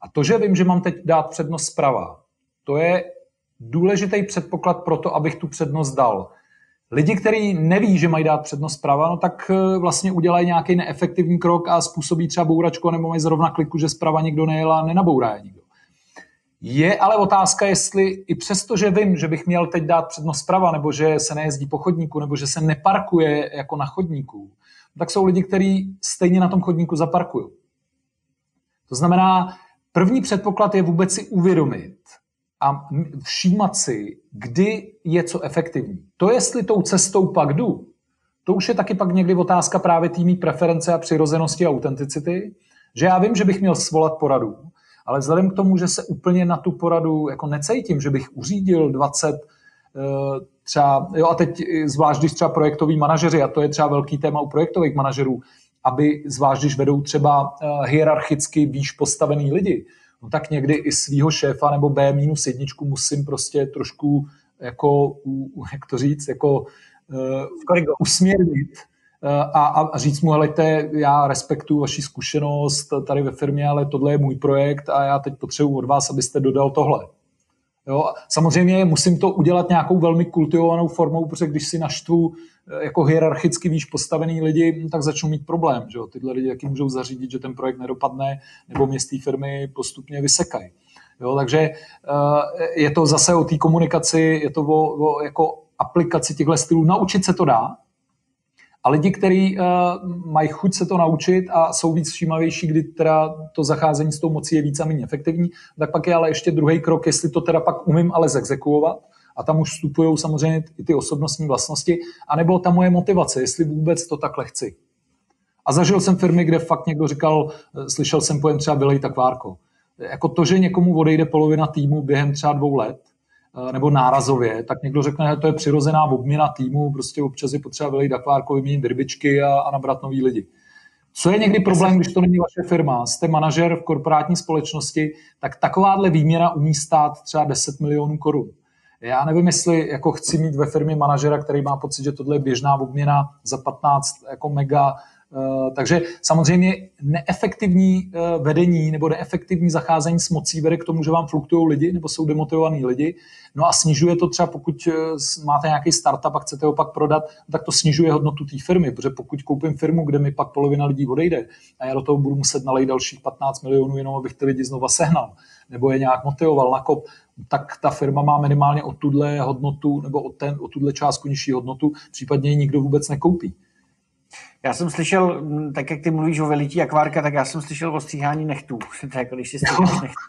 A to, že vím, že mám teď dát přednost zprava, to je důležitý předpoklad pro to, abych tu přednost dal. Lidi, kteří neví, že mají dát přednost zprava, no tak eh, vlastně udělají nějaký neefektivní krok a způsobí třeba bouračku, nebo mají zrovna kliku, že zprava nikdo nejel a nenabourá je nikdo. Je ale otázka, jestli i přesto, že vím, že bych měl teď dát přednost zprava, nebo že se nejezdí po chodníku, nebo že se neparkuje jako na chodníku, tak jsou lidi, kteří stejně na tom chodníku zaparkují. To znamená, první předpoklad je vůbec si uvědomit, a všímat si, kdy je co efektivní. To, jestli tou cestou pak jdu, to už je taky pak někdy otázka právě týmí preference a přirozenosti a autenticity, Že já vím, že bych měl svolat poradu, ale vzhledem k tomu, že se úplně na tu poradu jako necítím, že bych uřídil 20 eh, třeba, jo a teď zvlášť, když třeba projektoví manažeři, a to je třeba velký téma u projektových manažerů, aby zvlášť, když vedou třeba eh, hierarchicky výš postavený lidi, no tak někdy i svýho šéfa nebo B minus jedničku musím prostě trošku jako, jak to říct, jako uh, usměrnit uh, a, a říct mu, helejte, já respektuju vaši zkušenost tady ve firmě, ale tohle je můj projekt a já teď potřebuji od vás, abyste dodal tohle. Jo? Samozřejmě musím to udělat nějakou velmi kultivovanou formou, protože když si naštvu eh, jako hierarchicky výš postavený lidi, tak začnu mít problém. Že jo? Tyhle lidi taky můžou zařídit, že ten projekt nedopadne, nebo městí firmy postupně vysekají. Jo, takže eh, je to zase o té komunikaci, je to o, o jako aplikaci těchto stylů. Naučit se to dá, a lidi, kteří uh, mají chuť se to naučit a jsou víc všímavější, kdy teda to zacházení s tou mocí je víc a méně efektivní, tak pak je ale ještě druhý krok, jestli to teda pak umím ale zexekuovat, a tam už vstupují samozřejmě i ty osobnostní vlastnosti, anebo ta moje motivace, jestli vůbec to takhle chci. A zažil jsem firmy, kde fakt někdo říkal, eh, slyšel jsem pojem třeba vylej takvárko jako to, že někomu odejde polovina týmu během třeba dvou let, nebo nárazově, tak někdo řekne, že to je přirozená obměna týmu, prostě občas je potřeba vylejt akvárko, vyměnit rybičky a, a nabrat nový lidi. Co je někdy problém, když to není vaše firma, jste manažer v korporátní společnosti, tak takováhle výměra umí stát třeba 10 milionů korun. Já nevím, jestli jako chci mít ve firmě manažera, který má pocit, že tohle je běžná obměna za 15 jako mega Eh, takže samozřejmě neefektivní eh, vedení nebo neefektivní zacházení s mocí vede k tomu, že vám fluktují lidi nebo jsou demotivovaní lidi. No a snižuje to třeba, pokud eh, máte nějaký startup a chcete ho pak prodat, tak to snižuje hodnotu té firmy, protože pokud koupím firmu, kde mi pak polovina lidí odejde a já do toho budu muset nalejt dalších 15 milionů, jenom abych ty lidi znova sehnal, nebo je nějak motivoval na kop, tak ta firma má minimálně o tuhle hodnotu nebo o, ten, o tuhle částku nižší hodnotu, případně ji nikdo vůbec nekoupí. Já jsem slyšel, tak jak ty mluvíš o velití akvárka, tak já jsem slyšel o stříhání nechtů. To jako, když si stříháš nechtů,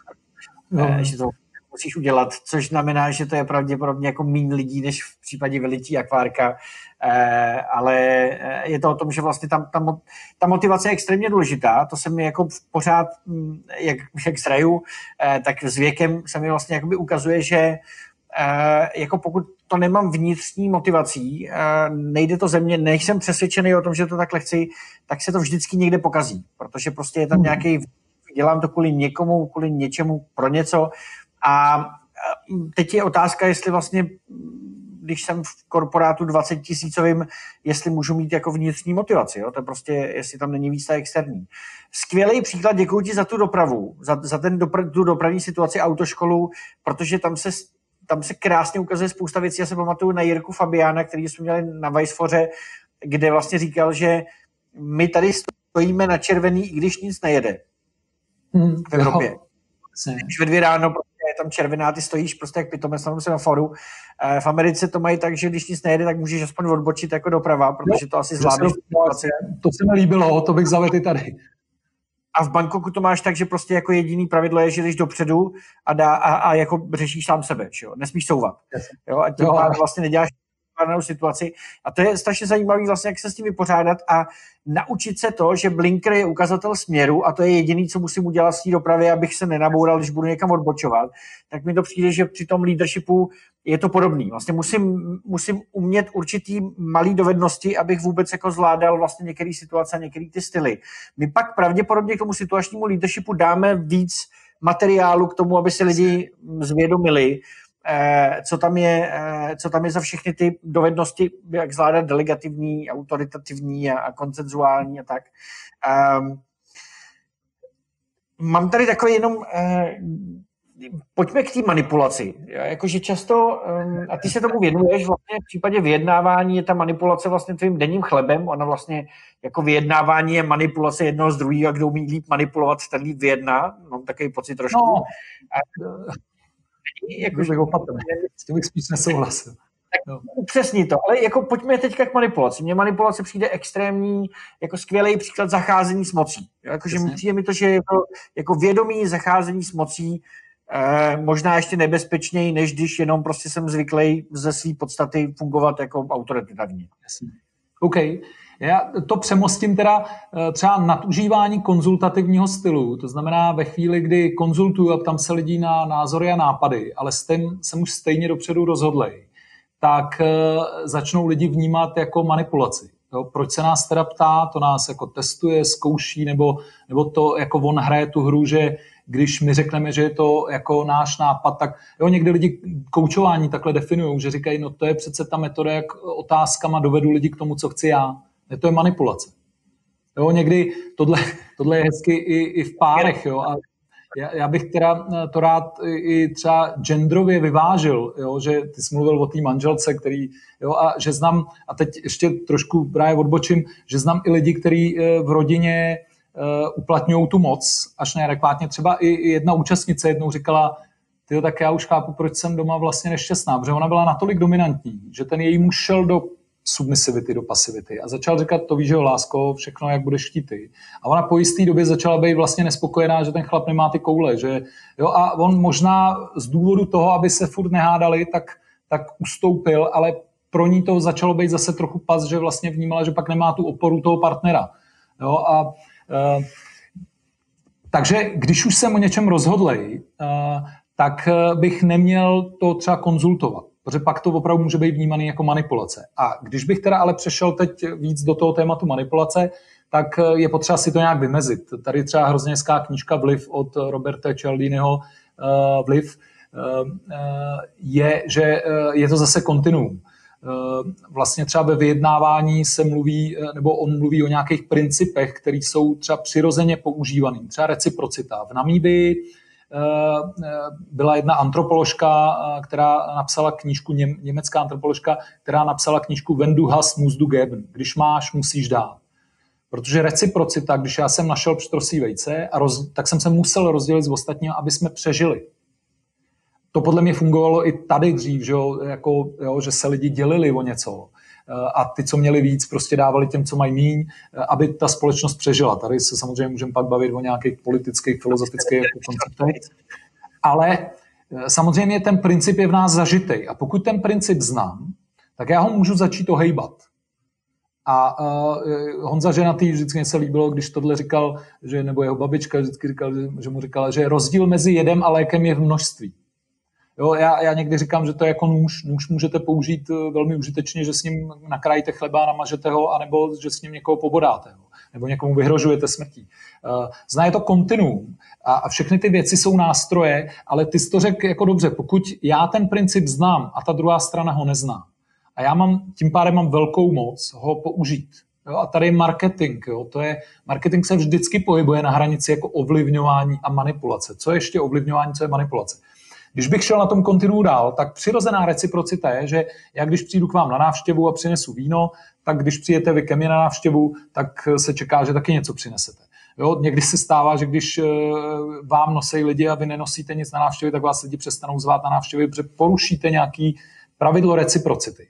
no. Eh, že to musíš udělat, což znamená, že to je pravděpodobně jako méně lidí, než v případě velití akvárka. Eh, ale eh, je to o tom, že vlastně tam, tam, ta motivace je extrémně důležitá. To se mi jako pořád, hm, jak, jak zraju, eh, tak s věkem se mi vlastně jakoby ukazuje, že Eh, jako pokud to nemám vnitřní motivací, eh, nejde to ze mě, nejsem přesvědčený o tom, že to takhle chci, tak se to vždycky někde pokazí, protože prostě je tam hmm. nějaký, dělám to kvůli někomu, kvůli něčemu, pro něco a eh, teď je otázka, jestli vlastně když jsem v korporátu 20 tisícovým, jestli můžu mít jako vnitřní motivaci. Jo? To je prostě, jestli tam není víc ta externí. Skvělý příklad, děkuji ti za tu dopravu, za, za ten dopra, tu dopravní situaci autoškolu, protože tam se tam se krásně ukazuje spousta věcí. Já se pamatuju na Jirku Fabiána, který jsme měli na Weisfoře, kde vlastně říkal, že my tady stojíme na červený, i když nic nejede hmm, v Evropě. Když ve dvě ráno prostě je tam červená, ty stojíš prostě jak pitomec na foru. Eh, v Americe to mají tak, že když nic nejede, tak můžeš aspoň odbočit jako doprava, protože to asi zvládneš. To se mi líbilo, to bych zavedl i tady. A v Bangkoku to máš tak, že prostě jako jediný pravidlo je, že jdeš dopředu a, dá, a, a jako řešíš sám sebe, jo? nesmíš souvat. Jo? A tím vlastně neděláš danou situaci. A to je strašně zajímavé vlastně, jak se s tím vypořádat a naučit se to, že blinker je ukazatel směru a to je jediný, co musím udělat v té dopravě, abych se nenaboural, když budu někam odbočovat, tak mi to přijde, že při tom leadershipu je to podobný. Vlastně musím, musím umět určitý malý dovednosti, abych vůbec jako zvládal vlastně některé situace a některé ty styly. My pak pravděpodobně k tomu situačnímu leadershipu dáme víc materiálu k tomu, aby se lidi zvědomili, co tam, je, eh, co tam je za všechny ty dovednosti, jak zvládat delegativní, autoritativní a, a koncenzuální a tak. Um, mám tady takový jenom, uh, pojďme k té manipulaci. Jakože často, um, a ty se tomu věnuješ, vlastně v případě vyjednávání je ta manipulace vlastně tvým denním chlebem, ona vlastně jako vyjednávání je manipulace jednoho z druhého a kdo umí líp manipulovat, ten líp vyjedná, mám takový pocit trošku. No. A, jako, že opatrně. S tím bych spíš nesouhlasil. No. Přesně to, ale jako pojďme teďka k manipulaci. Mně manipulace přijde extrémní, jako skvělý příklad zacházení s mocí. Jakože přijde mi to, že je to jako vědomí zacházení s mocí eh, možná ještě nebezpečněji, než když jenom prostě jsem zvyklý ze své podstaty fungovat jako autoritativně. OK. Já to přemostím teda eh, třeba nadužívání konzultativního stylu, to znamená ve chvíli, kdy konzultuju a tam se lidí na názory a nápady, ale jsem, jsem už stejně dopředu rozhodlej, tak eh, začnou lidi vnímat jako manipulaci. Jo, proč se nás teda ptá, to nás jako testuje, zkouší, nebo, nebo to jako on hraje tu hru, že když my řekneme, že je to jako náš nápad, tak jo, někdy lidi koučování takhle definují, že říkají, no to je přece ta metoda, jak otázkama dovedu lidi k tomu, co chci já. Ne, to je manipulace. Jo, někdy tohle, tohle je hezky i, i v párech, jo, a já, já bych teda to rád i třeba genderově vyvážil, jo, že ty jsi mluvil o té manželce, který, jo, a že znám, a teď ještě trošku právě odbočím, že znám i lidi, kteří eh, v rodině uh, uplatňují tu moc až neadekvátně. Třeba i, i jedna účastnice jednou říkala, ty tak já už chápu, proč jsem doma vlastně nešťastná, protože ona byla natolik dominantní, že ten její muž šel do submisivity do pasivity a začal říkat, to víš, jo, lásko, všechno, jak budeš chtít ty. A ona po jisté době začala být vlastně nespokojená, že ten chlap nemá ty koule, že jo, a on možná z důvodu toho, aby se furt nehádali, tak, tak ustoupil, ale pro ní to začalo být zase trochu pas, že vlastně vnímala, že pak nemá tu oporu toho partnera. Jo, a e, takže když už jsem o něčem rozhodlej, e, tak bych neměl to třeba konzultovat protože pak to opravdu může být vnímaný jako manipulace. A když bych teda ale přešel teď víc do toho tématu manipulace, tak je potřeba si to nějak vymezit. Tady třeba hrozně hezká knížka Vliv od Roberta Cialdiniho uh, Vliv uh, je, že je to zase kontinuum. Vlastně třeba ve vyjednávání se mluví, nebo on mluví o nějakých principech, které jsou třeba přirozeně používaný. Třeba reciprocita. V Namíbii Eh, byla jedna antropoložka, eh, která napsala knížku, německá antropoložka, která napsala knížku Wenn du musst du geben. Když máš, musíš dát. Protože reciprocita, když já jsem našel pštrosí vejce, a roz, tak jsem se musel rozdělit s ostatními, aby jsme přežili. To podle mě fungovalo i tady dřív, že, jo, jako, jo, že se lidi dělili o něco. Eh, a ty, co měli víc, prostě dávali těm, co mají míň, eh, aby ta společnost přežila. Tady se samozřejmě můžeme pak bavit o nějakých politických, filozofických konceptech. Ale eh, samozřejmě ten princip je v nás zažitej. A pokud ten princip znám, tak já ho můžu začít ohejbat. A uh, Honza Ženatý vždycky se líbilo, když tohle říkal, že, nebo jeho babička vždycky říkal, že, že mu říkala, že rozdíl mezi jedem a lékem je v množství. Jo, já, já někdy říkám, že to je jako nůž. Nůž můžete použít eh, velmi užitečně, že s ním nakrájíte chleba, namažete ho, anebo že s ním někoho pobodáte, jo, nebo někomu vyhrožujete smrtí. Uh, zná je to kontinuum a, a všechny ty věci jsou nástroje, ale ty jsi to řekl jako dobře, pokud já ten princip znám a ta druhá strana ho nezná, a já mám, tím pádem mám velkou moc ho použít. Jo, a tady je marketing. Jo, to je, marketing se vždycky pohybuje na hranici jako ovlivňování a manipulace. Co je ještě ovlivňování, co je manipulace? Když bych šel na tom kontinu dál, tak přirozená reciprocita je, že já když přijdu k vám na návštěvu a přinesu víno, tak když přijete vy ke mně na návštěvu, tak se čeká, že taky něco přinesete. Jo, někdy se stává, že když eh, vám nosí lidi a vy nenosíte nic na návštěvy, tak vás lidi přestanou zvát na návštěvy, protože porušíte nějaký pravidlo reciprocity.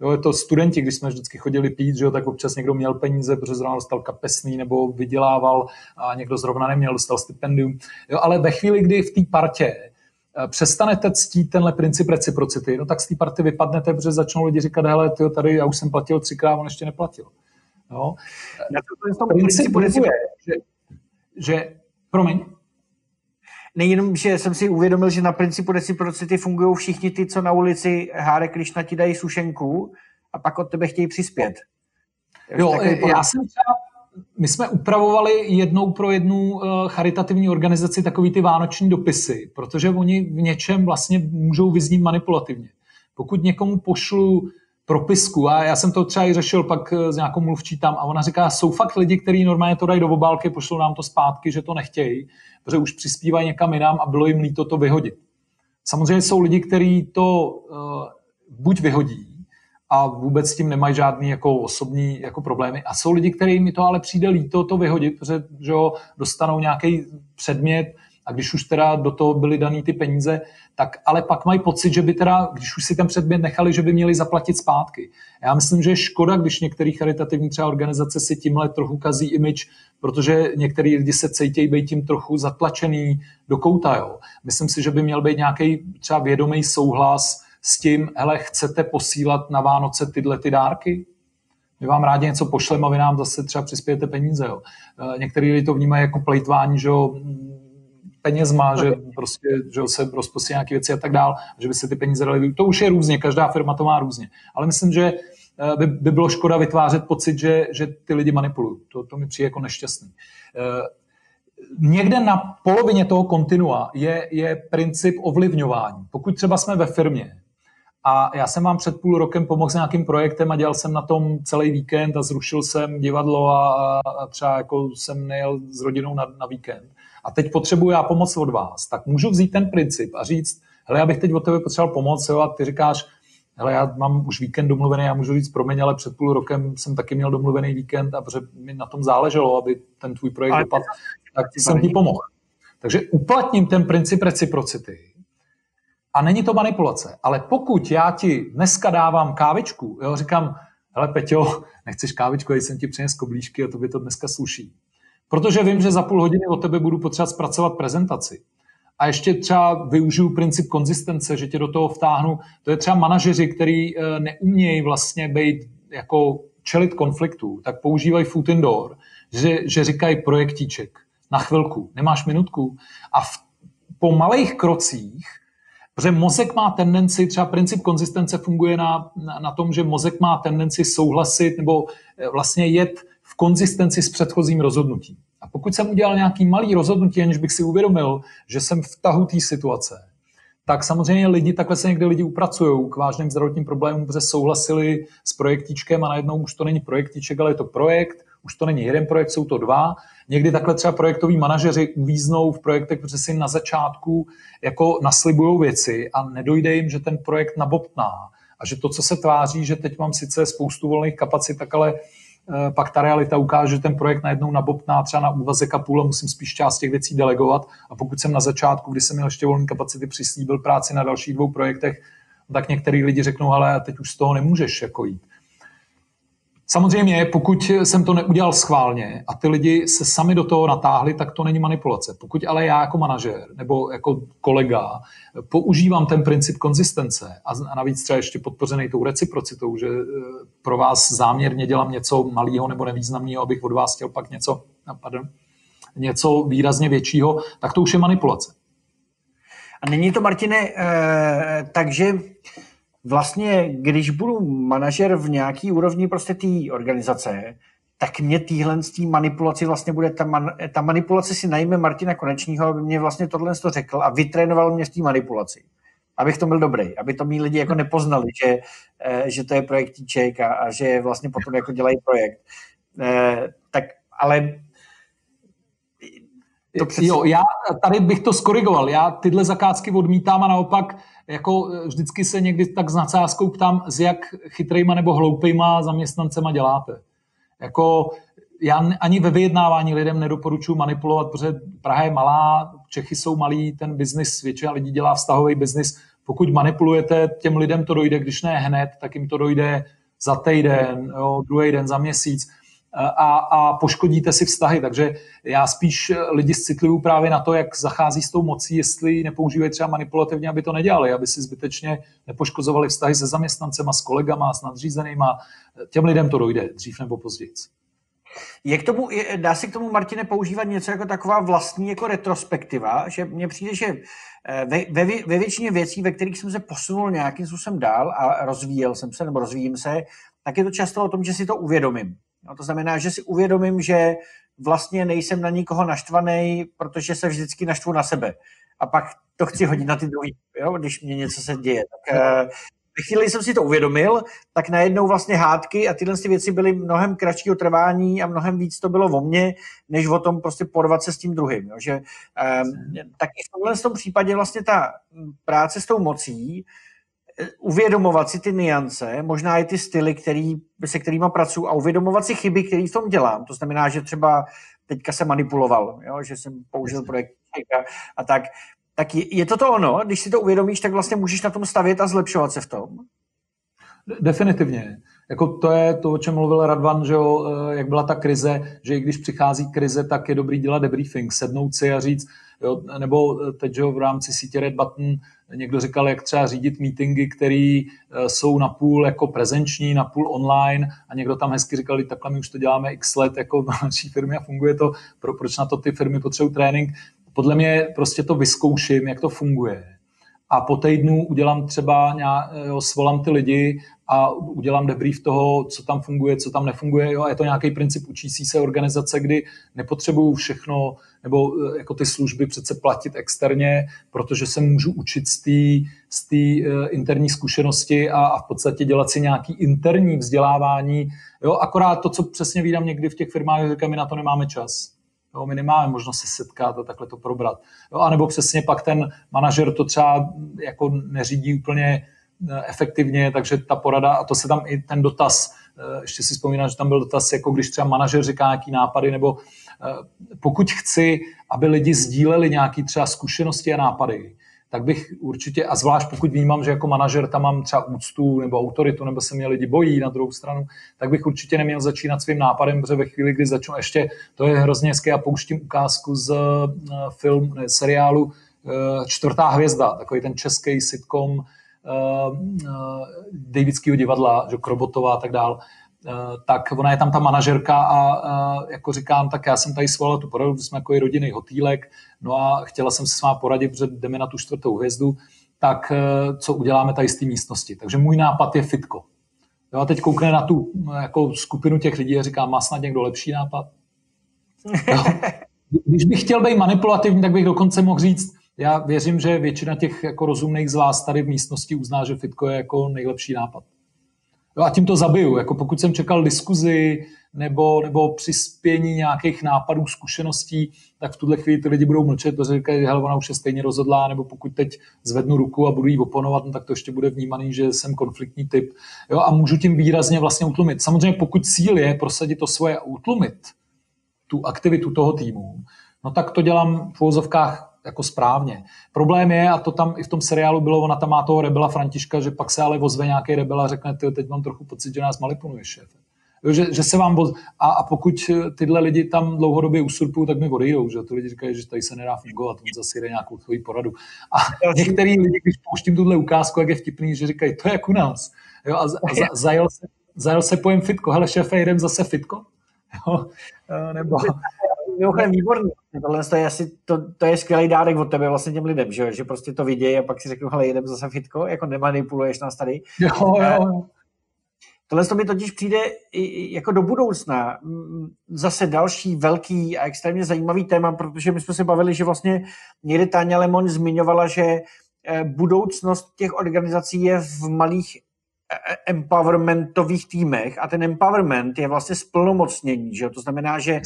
Jo, je to studenti, když jsme vždycky chodili pít, že jo, tak občas někdo měl peníze, protože zrovna dostal kapesný nebo vydělával a někdo zrovna neměl, dostal stipendium. Jo, ale ve chvíli, kdy v té partě Eh, přestanete ctít tenhle princip reciprocity, no tak z té party vypadnete, protože začnou lidi říkat, hele, tyjo, tady já už jsem platil třikrát, on ještě neplatil. No. Já to princip je, že, že, promiň, Nejenom, že jsem si uvědomil, že na principu reciprocity fungují všichni ty, co na ulici Háre Krišna ti dají sušenku a pak od tebe chtějí přispět. Jo, já jsem třeba my jsme upravovali jednou pro jednu uh, charitativní organizaci takový ty vánoční dopisy, protože oni v něčem vlastně můžou vyznít manipulativně. Pokud někomu pošlu propisku, a já jsem to třeba i řešil pak eh, s nějakou mluvčí tam, a ona říká, jsou fakt lidi, kteří normálně to dají do obálky, pošlou nám to zpátky, že to nechtějí, protože už přispívají někam jinam a bylo jim líto to vyhodit. Samozřejmě jsou lidi, kteří to uh, buď vyhodí, a vůbec s tím nemají žádný jako osobní jako problémy. A jsou lidi, kterým mi to ale přijde líto to vyhodit, protože že dostanou nějaký předmět a když už teda do toho byly daný ty peníze, tak ale pak mají pocit, že by teda, když už si ten předmět nechali, že by měli zaplatit zpátky. Já myslím, že je škoda, když některé charitativní třeba organizace si tímhle trochu kazí image, protože některý lidi se cítějí být tím trochu zatlačený do kouta. Jo. Myslím si, že by měl být nějaký třeba vědomý souhlas, s tím, hele, chcete posílat na Vánoce tyhle ty dárky? My vám rádi něco pošleme a vy nám zase třeba přispějete peníze. Jo. Eh, některý lidi to vnímají jako plejtvání, že jo, penězma, že prostě že se rozpustí nějaké věci a tak dál, že by se ty peníze dali. To už je různě, každá firma to má různě. Ale myslím, že eh, by, by bylo škoda vytvářet pocit, že, že ty lidi manipulují. To, to mi přijde jako nešťastný. Eh, někde na polovině toho kontinua je, je princip ovlivňování. Pokud třeba jsme ve firmě a já jsem vám před půl rokem pomohl s nějakým projektem a dělal jsem na tom celý víkend a zrušil jsem divadlo a, a třeba jako jsem nejel s rodinou na, na víkend. A teď potřebuji já pomoc od vás. Tak můžu vzít ten princip a říct, hele, já bych teď od tebe potřeboval pomoc, jo, a ty říkáš, hele, já mám už víkend domluvený, já můžu říct, promiň, ale před půl rokem jsem taky měl domluvený víkend a protože mi na tom záleželo, aby ten tvůj projekt dopadl, tak jsem ti pomohl. Takže uplatním ten princip reciprocity a není to manipulace. Ale pokud já ti dneska dávám kávičku, jo, říkám, hele Peťo, nechceš kávičku, já jsem ti přines koblížky a to by to dneska sluší. Protože vím, že za půl hodiny od tebe budu potřebovat zpracovat prezentaci. A ještě třeba využiju princip konzistence, že tě do toho vtáhnu. To je třeba manažeři, který eh, neumějí vlastně být jako čelit konfliktu, tak používají foot indoor, že, že říkají projektíček na chvilku, nemáš minutku. A v, po malých krocích Protože mozek má tendenci, třeba princip konzistence funguje na, na, na tom, že mozek má tendenci souhlasit nebo eh, vlastně jet v konzistenci s předchozím rozhodnutím. A pokud jsem udělal nějaký malý rozhodnutí, aniž bych si uvědomil, že jsem v tahu té situace, tak samozřejmě lidi, takhle se někdy lidi upracují k vážným zdravotním problémům, protože souhlasili s projektíčkem a najednou už to není projektíček, ale je to projekt, už to není jeden projekt, jsou to dva. Někdy takhle třeba projektoví manažeři uvíznou v projektech, protože si na začátku jako naslibují věci a nedojde jim, že ten projekt nabobtná. A že to, co se tváří, že teď mám sice spoustu volných kapacit, tak ale eh, pak ta realita ukáže, že ten projekt najednou nabobtná třeba na úvazek a půl a musím spíš část těch věcí delegovat. A pokud jsem na začátku, kdy jsem měl ještě volné kapacity, přislíbil práci na dalších dvou projektech, tak některý lidi řeknou, ale teď už z toho nemůžeš jako jít. Samozřejmě, pokud jsem to neudělal schválně a ty lidi se sami do toho natáhli, tak to není manipulace. Pokud ale já jako manažer nebo jako kolega používám ten princip konzistence a navíc třeba ještě podpořený tou reciprocitou, že eh, pro vás záměrně dělám něco malého nebo nevýznamného, abych od vás chtěl pak něco, pardon, něco výrazně většího, tak to už je manipulace. A není to, Martine, eh, takže vlastně, když budu manažer v nějaký úrovni prostě té organizace, tak mě týhle z manipulaci vlastně bude, ta, man, ta manipulace si najme Martina Konečního, aby mě vlastně tohle to řekl a vytrénoval mě v té manipulaci. Abych to byl dobrý, aby to mý lidi jako nepoznali, že, eh, že to je projektíček a, a že vlastně potom jako dělají projekt. Eh, tak ale to přeci... Jo, já tady bych to skorigoval. Já tyhle zakázky odmítám a naopak jako e, vždycky se někdy tak s nadsázkou ptám, s jak chytrýma nebo hloupejma zaměstnancema děláte. Jako já ani ve vyjednávání lidem nedoporučuji manipulovat, protože Praha je malá, Čechy jsou malí, ten biznis, většina lidí dělá vztahový biznis. Pokud manipulujete, těm lidem to dojde, když ne hned, tak jim to dojde za týden, jo, druhý den, za měsíc a, a poškodíte si vztahy. Takže já spíš lidi citlivu právě na to, jak zachází s tou mocí, jestli nepoužívají třeba manipulativně, aby to nedělali, aby si zbytečně nepoškozovali vztahy se zaměstnancema, s kolegama, s nadřízenýma. Těm lidem to dojde dřív nebo později. Je k tomu, dá se k tomu, Martine, používat něco jako taková vlastní jako retrospektiva, že mně přijde, že eh, ve, ve, ve většině věcí, ve kterých jsem se posunul nějakým způsobem dál a rozvíjel jsem se nebo rozvíjím se, tak je to často o tom, že si to uvědomím. No, to znamená, že si uvědomím, že vlastně nejsem na nikoho naštvaný, protože se vždycky naštvu na sebe. A pak to chci hodit na ty druhý, jo, když mě něco se děje. Tak uh, ve chvíli jsem si to uvědomil, tak najednou vlastně hádky a tyhle ty věci byly mnohem kratšího trvání a mnohem víc to bylo o mně, než o tom prostě porvat se s tím druhým. Jo. Že, um, tak i v tomhle tom případě vlastně ta práce s tou mocí uvědomovat si ty niance, možná i ty styly, který, se kterými pracuji a uvědomovat si chyby, které v tom dělám. To znamená, že třeba teďka se manipuloval, jo? že jsem použil projekt a, a tak. Tak je, je to to ono? Když si to uvědomíš, tak vlastně můžeš na tom stavět a zlepšovat se v tom? Definitivně. Jako to je to, o čem mluvil Radvan, že jo, eh, jak byla ta krize, že i když přichází krize, tak je dobrý dělat debriefing, sednout si a říct, jo, nebo teď že jo, v rámci sítě Red Button někdo říkal, jak třeba řídit meetingy, které eh, jsou na půl jako prezenční, na půl online a někdo tam hezky říkal, takhle my už to děláme x let jako v naší firmě a funguje to, pro, proč na to ty firmy potřebují trénink. Podle mě prostě to vyzkouším, jak to funguje a po týdnu udělám třeba, jo, svolám ty lidi a udělám debrief toho, co tam funguje, co tam nefunguje. Jo, a je to nějaký princip učící se organizace, kdy nepotřebuju všechno, nebo e, jako ty služby přece platit externě, protože se můžu učit z té z té uh, interní zkušenosti a, a v podstatě dělat si nějaký interní vzdělávání. Jo, akorát to, co přesně vídám někdy v těch firmách, říkám, my na to nemáme čas. Jo, my nemáme možnost se setkat a takhle to probrat. Jo, a nebo přesně pak ten manažer to třeba jako neřídí úplně efektivně, takže ta porada, a to se tam i ten dotaz, eh, ještě si vzpomínám, že tam byl dotaz, jako když třeba manažer říká nějaký nápady, nebo eh, pokud chci, aby lidi sdíleli nějaké třeba zkušenosti a nápady, tak bych určitě, a zvlášť pokud vnímám, že jako manažer tam mám třeba úctu nebo autoritu, nebo se mě lidi bojí na druhou stranu, tak bych určitě neměl začínat svým nápadem, protože ve chvíli, kdy začnu ještě, to je hrozně hezké, já pouštím ukázku z film, ne, seriálu Čtvrtá hvězda, takový ten český sitcom Davidského divadla, že Krobotová a tak dál. Eh, tak ona je tam ta manažerka a, jako říkám, tak já jsem tady svolal tu poradu, jsme jako rodinný hotýlek, no a chtěla jsem se s vámi poradit, protože jdeme na tu čtvrtou hvězdu, tak eh, co uděláme tady z té místnosti. Takže můj nápad je fitko. Jo, a teď koukne na tu jako skupinu těch lidí a říká, má snad někdo lepší nápad? Jo. Když bych chtěl být manipulativní, tak bych dokonce mohl říct, já věřím, že většina těch jako rozumných z vás tady v místnosti uzná, že fitko je jako nejlepší nápad. Jo, a tím to zabiju. Jako pokud jsem čekal diskuzi nebo, nebo přispění nějakých nápadů, zkušeností, tak v tuhle chvíli ty lidi budou mlčet, protože říkají, že ona už je stejně rozhodlá, nebo pokud teď zvednu ruku a budu jí oponovat, no, tak to ještě bude vnímaný, že jsem konfliktní typ. Jo, a můžu tím výrazně vlastně utlumit. Samozřejmě pokud cíl je prosadit to svoje a utlumit tu aktivitu toho týmu, no tak to dělám v úvozovkách jako správně. Problém je, a to tam i v tom seriálu bylo, ona tam má toho rebela Františka, že pak se ale vozve nějaký rebel a řekne, ty teď mám trochu pocit, že nás manipuluje šéf. Jo, že, že, se vám voz... a, a, pokud tyhle lidi tam dlouhodobě usurpují, tak mi odejdou, že ty lidi říkají, že tady se nedá fungovat, on zase jde nějakou svoji poradu. A některý lidi, když pouštím tuhle ukázku, jak je vtipný, že říkají, to je jak u nás. Jo, a, a za, zajel, se, zajel se pojem fitko, hele šéfe, jdem zase fitko. Jo, nebo mimochodem výborný. Tohle je asi, to, to je skvělý dárek od tebe vlastně těm lidem, že, že prostě to vidějí a pak si řeknu, hele, jedem zase fitko, jako nemanipuluješ nás tady. Jo, jo, jo. Tohle to mi totiž přijde jako do budoucna. Zase další velký a extrémně zajímavý téma, protože my jsme se bavili, že vlastně někdy Táňa Lemon zmiňovala, že eh, budoucnost těch organizací je v malých eh, empowermentových týmech a ten empowerment je vlastně splnomocnění, že to znamená, že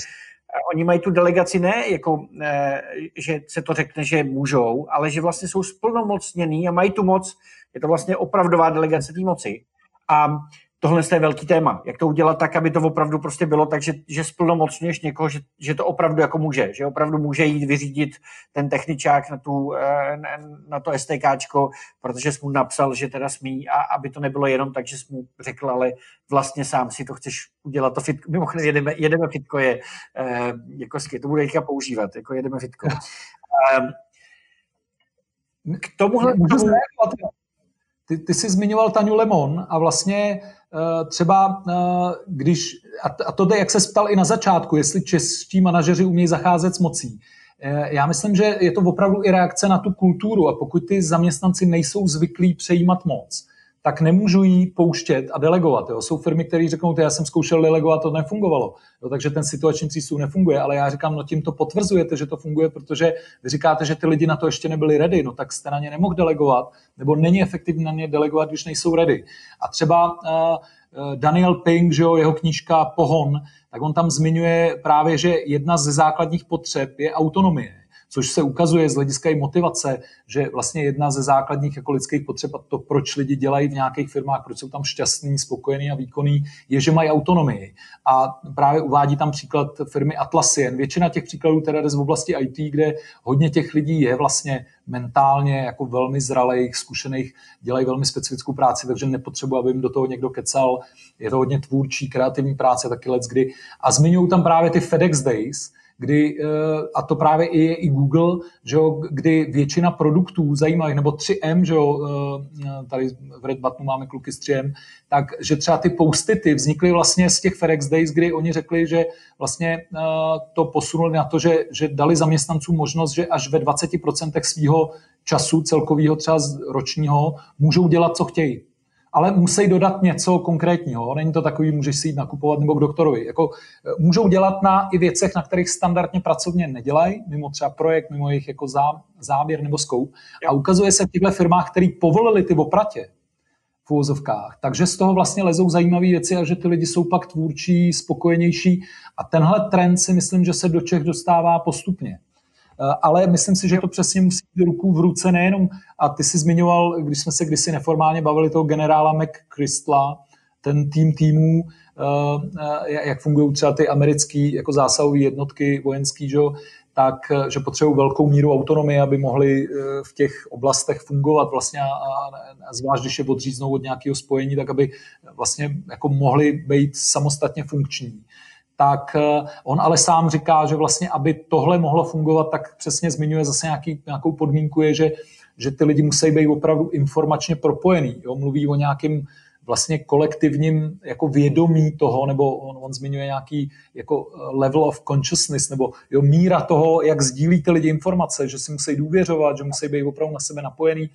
oni mají tu delegaci ne jako, eh, že se to řekne, že můžou, ale že vlastně jsou splnomocněný a mají tu moc, je to vlastně opravdová delegace té moci. A tohle je velký téma. Jak to udělat tak, aby to opravdu prostě bylo tak, že, že splnomocňuješ někoho, že, že to opravdu jako může, že opravdu může jít vyřídit ten techničák na, tu, eh, na to STKčko, protože jsi mu napsal, že teda smí a aby to nebylo jenom tak, že jsi mu řekl, ale vlastně sám si to chceš udělat. To fitko, mimochodem jedeme, jedeme fitko je eh, jako to bude teďka používat, jako jedeme fitko. Ehm, k tomuhle... Ty, ty jsi zmiňoval Taňu Lemon a vlastně třeba, uh, když, a, to, jak se ptal i na začátku, jestli čeští manažeři umějí zacházet s mocí. Uh, já myslím, že je to opravdu i reakce na tu kulturu a pokud ty zaměstnanci nejsou zvyklí přejímat moc, tak nemůžu jí pouštět a delegovat. Jo. Jsou firmy, které řeknou, já jsem zkoušel delegovat, to nefungovalo. Jo, takže ten situační přístup nefunguje, ale já říkám, no tím to potvrzujete, že to funguje, protože vy říkáte, že ty lidi na to ještě nebyli ready, no tak jste na ně nemohl delegovat, nebo není efektivní na ně delegovat, když nejsou ready. A třeba uh, Daniel Pink, že jo, jeho knížka Pohon, tak on tam zmiňuje právě, že jedna ze základních potřeb je autonomie což se ukazuje z hlediska i motivace, že vlastně jedna ze základních jako lidských potřeb a to, proč lidi dělají v nějakých firmách, proč jsou tam šťastní, spokojení a výkonní, je, že mají autonomii. A právě uvádí tam příklad firmy Atlassian. Většina těch příkladů teda jde z oblasti IT, kde hodně těch lidí je vlastně mentálně jako velmi zralých, zkušených, dělají velmi specifickou práci, takže nepotřebuji, aby jim do toho někdo kecal. Je to hodně tvůrčí, kreativní práce, taky let kdy. A zmiňují tam právě ty FedEx Days, kdy, eh, a to právě i je i Google, že jo, kdy většina produktů zajímavých, nebo 3M, že jo, eh, tady v Red Buttonu máme kluky z 3M, tak že třeba ty postity vznikly vlastně z těch FedEx Days, kdy oni řekli, že vlastně eh, to posunuli na to, že, že dali zaměstnancům možnost, že až ve 20% svého času celkového třeba ročního můžou dělat, co chtějí ale musí dodat něco konkrétního. Není to takový, můžeš si jít nakupovat nebo k doktorovi. Jako, e, můžou dělat na i věcech, na kterých standardně pracovně nedělají, mimo třeba projekt, mimo jejich jako zá, záběr nebo scope. A ukazuje se v těchto firmách, které povolili ty opratě v úvozovkách, takže z toho vlastně lezou zajímavé věci a že ty lidi jsou pak tvůrčí, spokojenější. A tenhle trend si myslím, že se do Čech dostává postupně. Eh, ale myslím si, že to přesně musí být ruku v ruce nejenom, a ty jsi zmiňoval, když jsme se kdysi neformálně bavili toho generála McChrystla, ten tým týmů, eh, eh, jak fungují třeba ty americké jako zásahové jednotky vojenský, že, tak, že potřebují velkou míru autonomie, aby mohli v těch oblastech fungovat vlastně a, a zvlášť, když je odříznou od nějakého spojení, tak aby vlastně jako mohli být samostatně funkční tak eh, on ale sám říká, že vlastně, aby tohle mohlo fungovat, tak přesně zmiňuje zase nějaký, nějakou podmínku, je, že, že ty lidi musí být opravdu informačně propojený. Jo? Mluví o nějakým vlastně kolektivním jako vědomí toho, nebo on, on zmiňuje nějaký jako eh, level of consciousness, nebo jo, míra toho, jak sdílí ty lidi informace, že si musí důvěřovat, že musí být opravdu na sebe napojený.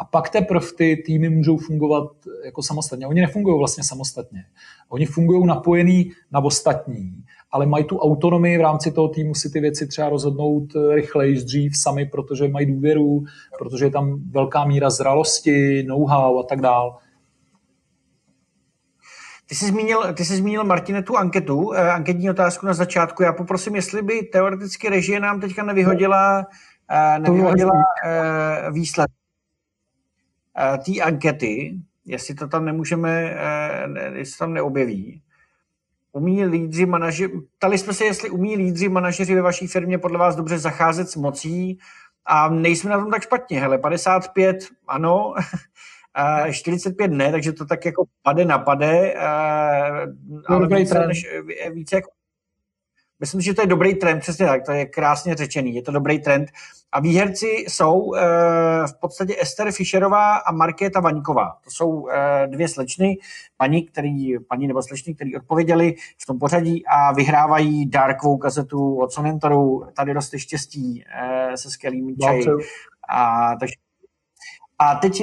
A pak teprve ty týmy můžou fungovat jako samostatně. Oni nefungují vlastně samostatně. Oni fungují napojený na ostatní, ale mají tu autonomii v rámci toho týmu si ty věci třeba rozhodnout rychleji, dřív sami, protože mají důvěru, protože je tam velká míra zralosti, know-how a tak dál. Ty jsi zmínil, ty jsi zmínil Martine, tu anketu, eh, anketní otázku na začátku. Já poprosím, jestli by teoreticky režie nám teďka nevyhodila, eh, nevyhodila eh, výsledek eh, té ankety, jestli to tam nemůžeme, eh, jestli tam neobjeví. Umí lídři manažeři, ptali jsme se, jestli umí lídři manažeři ve vaší firmě podle vás dobře zacházet s mocí a nejsme na tom tak špatně. Hele, 55 ano, 45 ne, takže to tak jako pade na pade, eh, ale více, než, více jako Myslím, že to je dobrý trend, přesně tak, to je krásně řečený, je to dobrý trend. A výherci jsou e, v podstatě Ester Fischerová a Markéta Vaňková. To jsou e, dvě slečny, paní, který, paní nebo slečny, který odpověděli v tom pořadí a vyhrávají dárkovou kazetu od Sonentoru. Tady roste štěstí e, se skvělými čaji. A, takže a teď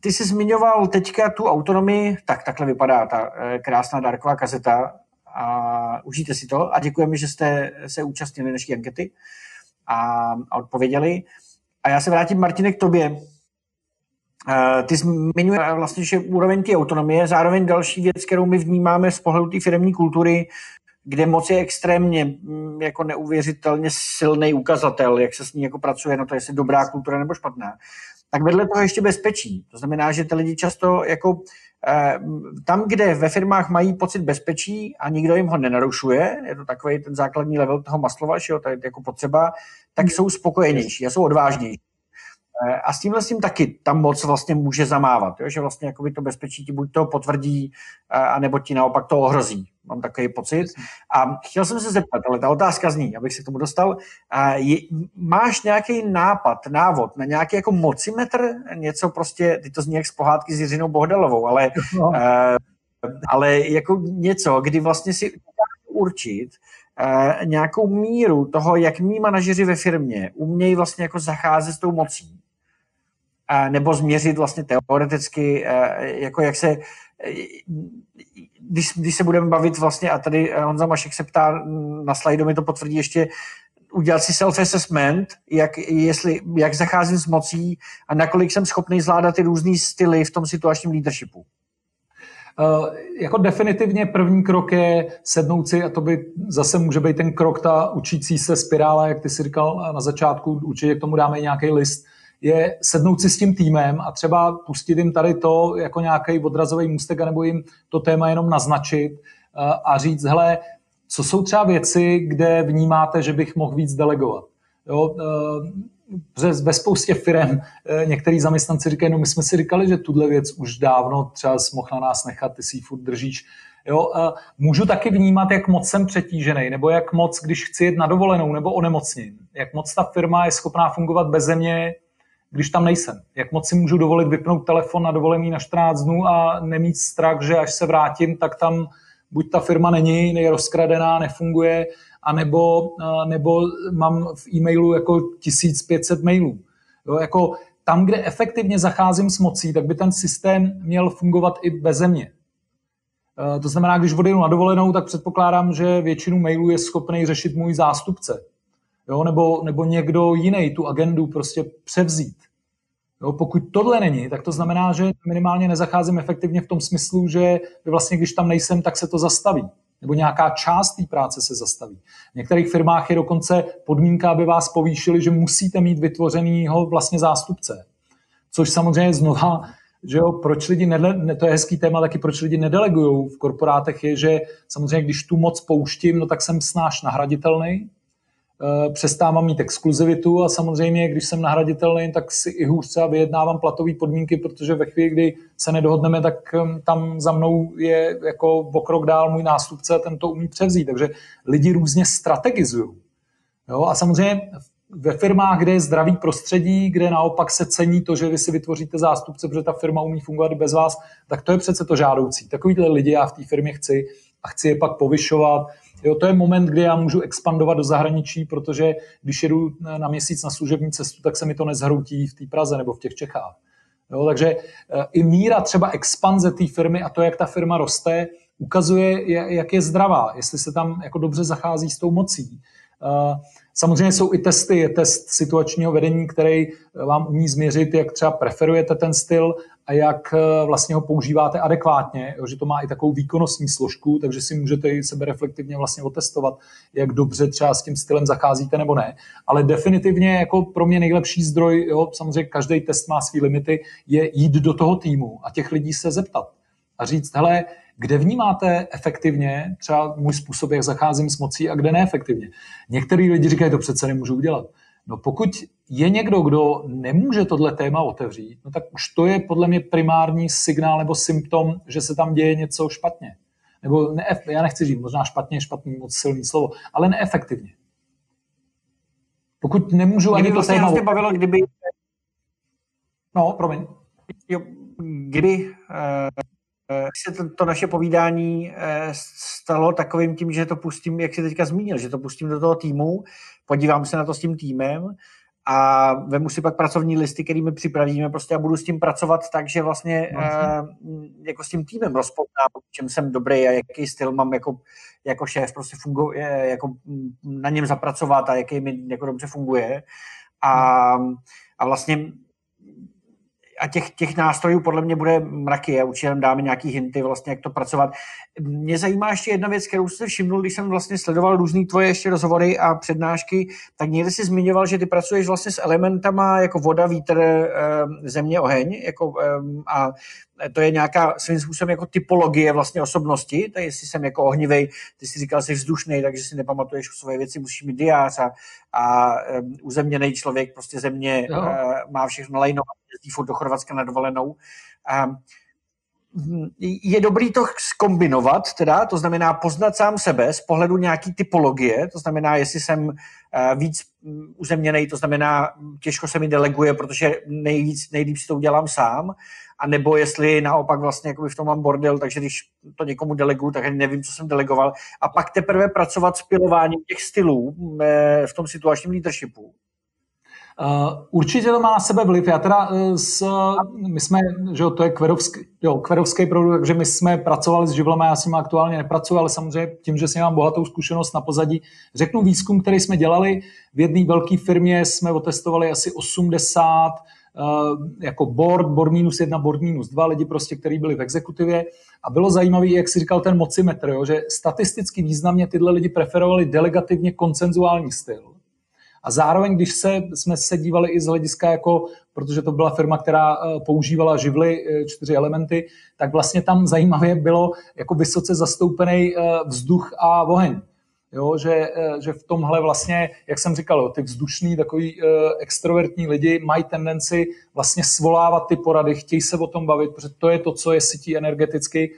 ty jsi zmiňoval teďka tu autonomii, tak takhle vypadá ta krásná dárková kazeta a užijte si to a děkujeme, že jste se účastnili naší ankety a, a odpověděli. A já se vrátím, Martine, k tobě. Ty zmiňuje vlastně, že úroveň té autonomie, zároveň další věc, kterou my vnímáme z pohledu té firmní kultury, kde moc je extrémně mm, jako neuvěřitelně silný ukazatel, jak se s ní jako pracuje, no to jestli dobrá kultura nebo špatná. Tak vedle toho ještě bezpečí. To znamená, že ty lidi často jako Eh, tam, kde ve firmách mají pocit bezpečí a nikdo jim ho nenarušuje, je to takový ten základní level toho maslova, že jo, to je jako potřeba, tak hmm. jsou spokojenější a jsou odvážnější. Eh, a s tímhle s tím taky tam moc vlastně může zamávat, jo? že vlastně jakoby to bezpečí ti buď to potvrdí, eh, anebo ti naopak to ohrozí. Mám takový pocit. A chtěl jsem se zeptat, ale ta otázka zní, abych se k tomu dostal. Je, máš nějaký nápad, návod na nějaký jako mocimetr? Něco prostě, ty to zní jak z pohádky s Jiřinou Bohdalovou, ale, no. ale jako něco, kdy vlastně si určit, nějakou míru toho, jak mý manažeři ve firmě umějí vlastně jako zacházet s tou mocí nebo změřit vlastně teoreticky, jako jak se, když, když se budeme bavit vlastně, a tady Honza Mašek se ptá, na slajdu mi to potvrdí ještě, udělat si self-assessment, jak, jestli, jak zacházím s mocí a nakolik jsem schopný zvládat ty různé styly v tom situačním leadershipu. Uh, jako definitivně první krok je sednout si, a to by zase může být ten krok, ta učící se spirála, jak ty si říkal na začátku, určitě k tomu dáme nějaký list, je sednout si s tím týmem a třeba pustit jim tady to jako nějaký odrazový můstek, nebo jim to téma jenom naznačit a říct, hele, co jsou třeba věci, kde vnímáte, že bych mohl víc delegovat. Jo, ve spoustě firm některý zaměstnanci říkají, no my jsme si říkali, že tuhle věc už dávno třeba mohl na nás nechat, ty si ji furt držíš Jo, můžu taky vnímat, jak moc jsem přetížený, nebo jak moc, když chci jít na dovolenou nebo onemocním, jak moc ta firma je schopná fungovat bez země, když tam nejsem. Jak moc si můžu dovolit vypnout telefon na dovolený na 14 dnů a nemít strach, že až se vrátím, tak tam buď ta firma není, je rozkradená, nefunguje, anebo, nebo mám v e-mailu jako 1500 mailů. Jo, jako tam, kde efektivně zacházím s mocí, tak by ten systém měl fungovat i bez. Eh, to znamená, když odjedu na dovolenou, tak předpokládám, že většinu mailů je schopný řešit můj zástupce. Jo? Nebo, nebo někdo jiný tu agendu prostě převzít. Jo? Pokud tohle není, tak to znamená, že minimálně nezacházím efektivně v tom smyslu, že vlastně, když tam nejsem, tak se to zastaví. Nebo nějaká část té práce se zastaví. V některých firmách je dokonce podmínka, aby vás povýšili, že musíte mít vytvořenýho vlastně zástupce. Což samozřejmě znova že jo, proč lidi, ne, to je hezký téma, taky proč lidi nedelegují v korporátech je, že samozřejmě, když tu moc pouštím, no tak jsem snáš nahraditelný, přestávám mít exkluzivitu a samozřejmě, když jsem nahraditelný, tak si i hůř třeba vyjednávám platové podmínky, protože ve chvíli, kdy se nedohodneme, tak hm, tam za mnou je jako o krok dál můj nástupce a ten to umí převzít. Takže lidi různě strategizují. Jo? A samozřejmě ve firmách, kde je zdravý prostředí, kde naopak se cení to, že vy si vytvoříte zástupce, protože ta firma umí fungovat bez vás, tak to je přece to žádoucí. Takovýhle lidi já v té firmě chci a chci je pak povyšovat. Jo, to je moment, kdy já můžu expandovat do zahraničí, protože když jedu na měsíc na služební cestu, tak se mi to nezhroutí v té Praze nebo v těch Čechách. Jo, takže eh, i míra třeba expanze té firmy a to, jak ta firma roste, ukazuje, jak je zdravá, jestli se tam jako dobře zachází s tou mocí. Samozřejmě jsou i testy, je test situačního vedení, který eh, vám umí změřit, jak třeba preferujete ten styl a jak eh, vlastně ho používáte adekvátně, že to má i takovou výkonnostní složku, takže si můžete i sebe reflektivně vlastně otestovat, jak dobře třeba s tím stylem zacházíte nebo ne. Ale definitivně jako pro mě nejlepší zdroj, jo, samozřejmě každý test má své limity, je jít do toho týmu a těch lidí se zeptat a říct, hele, kde vnímáte efektivně třeba můj způsob, jak zacházím s mocí a kde neefektivně. Některý lidi říkají, to přece nemůžu udělat. No pokud je někdo, kdo nemůže tohle téma otevřít, no tak už to je podle mě primární signál nebo symptom, že se tam děje něco špatně. Nebo ne, já nechci říct, možná špatně, špatný, moc silný slovo, ale neefektivně. Pokud nemůžu ani to vlastně téma... Mě bavilo, kdyby... No, promiň. Jo, kdy uh Eh, se to, to naše povídání eh, stalo takovým tím, že to pustím, jak jsi teďka zmínil, že to pustím do toho týmu, podívám se na to s tím týmem a vemu si pak pracovní listy, kterými připravíme prostě a budu s tím pracovat tak, že vlastně uh, jako s tím týmem rozpoznám, čem jsem dobrý a jaký styl mám jako, jako šéf prostě funguje, jako na něm zapracovat a jaký mi jako dobře funguje. A, a vlastně a těch, těch nástrojů podle mě bude mraky a určitě nám dáme nějaký hinty vlastně, jak to pracovat. Mě zajímá ještě jedna věc, kterou jsem všimnul, když jsem vlastně sledoval různé tvoje ještě rozhovory a přednášky, tak někde si zmiňoval, že ty pracuješ vlastně s elementama jako voda, vítr, eh, země, oheň jako, eh, a to je nějaká svým způsobem jako typologie vlastně osobnosti, tak jestli jsem jako ohnivej, ty si říkal, jsi vzdušný, takže si nepamatuješ svoje věci, musíš mít diář a, a um, uzemněný člověk, prostě země uh, má všechno nalajnovat, jezdí furt do Chorvatska na dovolenou. Um, je dobrý to skombinovat, teda, to znamená poznat sám sebe z pohledu nějaký typologie, to znamená, jestli jsem víc uzemněný, to znamená, těžko se mi deleguje, protože nejvíc, nejlíp si to udělám sám, a nebo jestli naopak vlastně v tom mám bordel, takže když to někomu deleguju, tak nevím, co jsem delegoval. A pak teprve pracovat s pilováním těch stylů eh, v tom situačním leadershipu. Uh, určitě to má na sebe vliv. Já teda uh, s, my jsme, že jo, to je kverovský, jo, kverovský produkt, takže my jsme pracovali s živlem, já s ním aktuálně nepracuji, ale samozřejmě tím, že si mám bohatou zkušenost na pozadí. Řeknu výzkum, který jsme dělali v jedné velké firmě, jsme otestovali asi 80 Eh, jako board, board minus jedna, board minus dva lidi prostě, kteří byli v exekutivě a bylo zajímavé, jak si říkal ten mocimetr, jo, že statisticky významně tyhle lidi preferovali delegativně koncenzuální styl. A zároveň, když se, jsme se dívali i z hlediska, jako, protože to byla firma, která eh, používala živly, eh, čtyři elementy, tak vlastně tam zajímavě bylo jako vysoce zastoupený vzduch a oheň. Jo, že, eh, že v tomhle vlastně, jak jsem říkal, ty vzdušný, takový extrovertní lidi mají tendenci vlastně svolávat ty porady, chtějí se o tom bavit, protože to je to, co je sítí energeticky.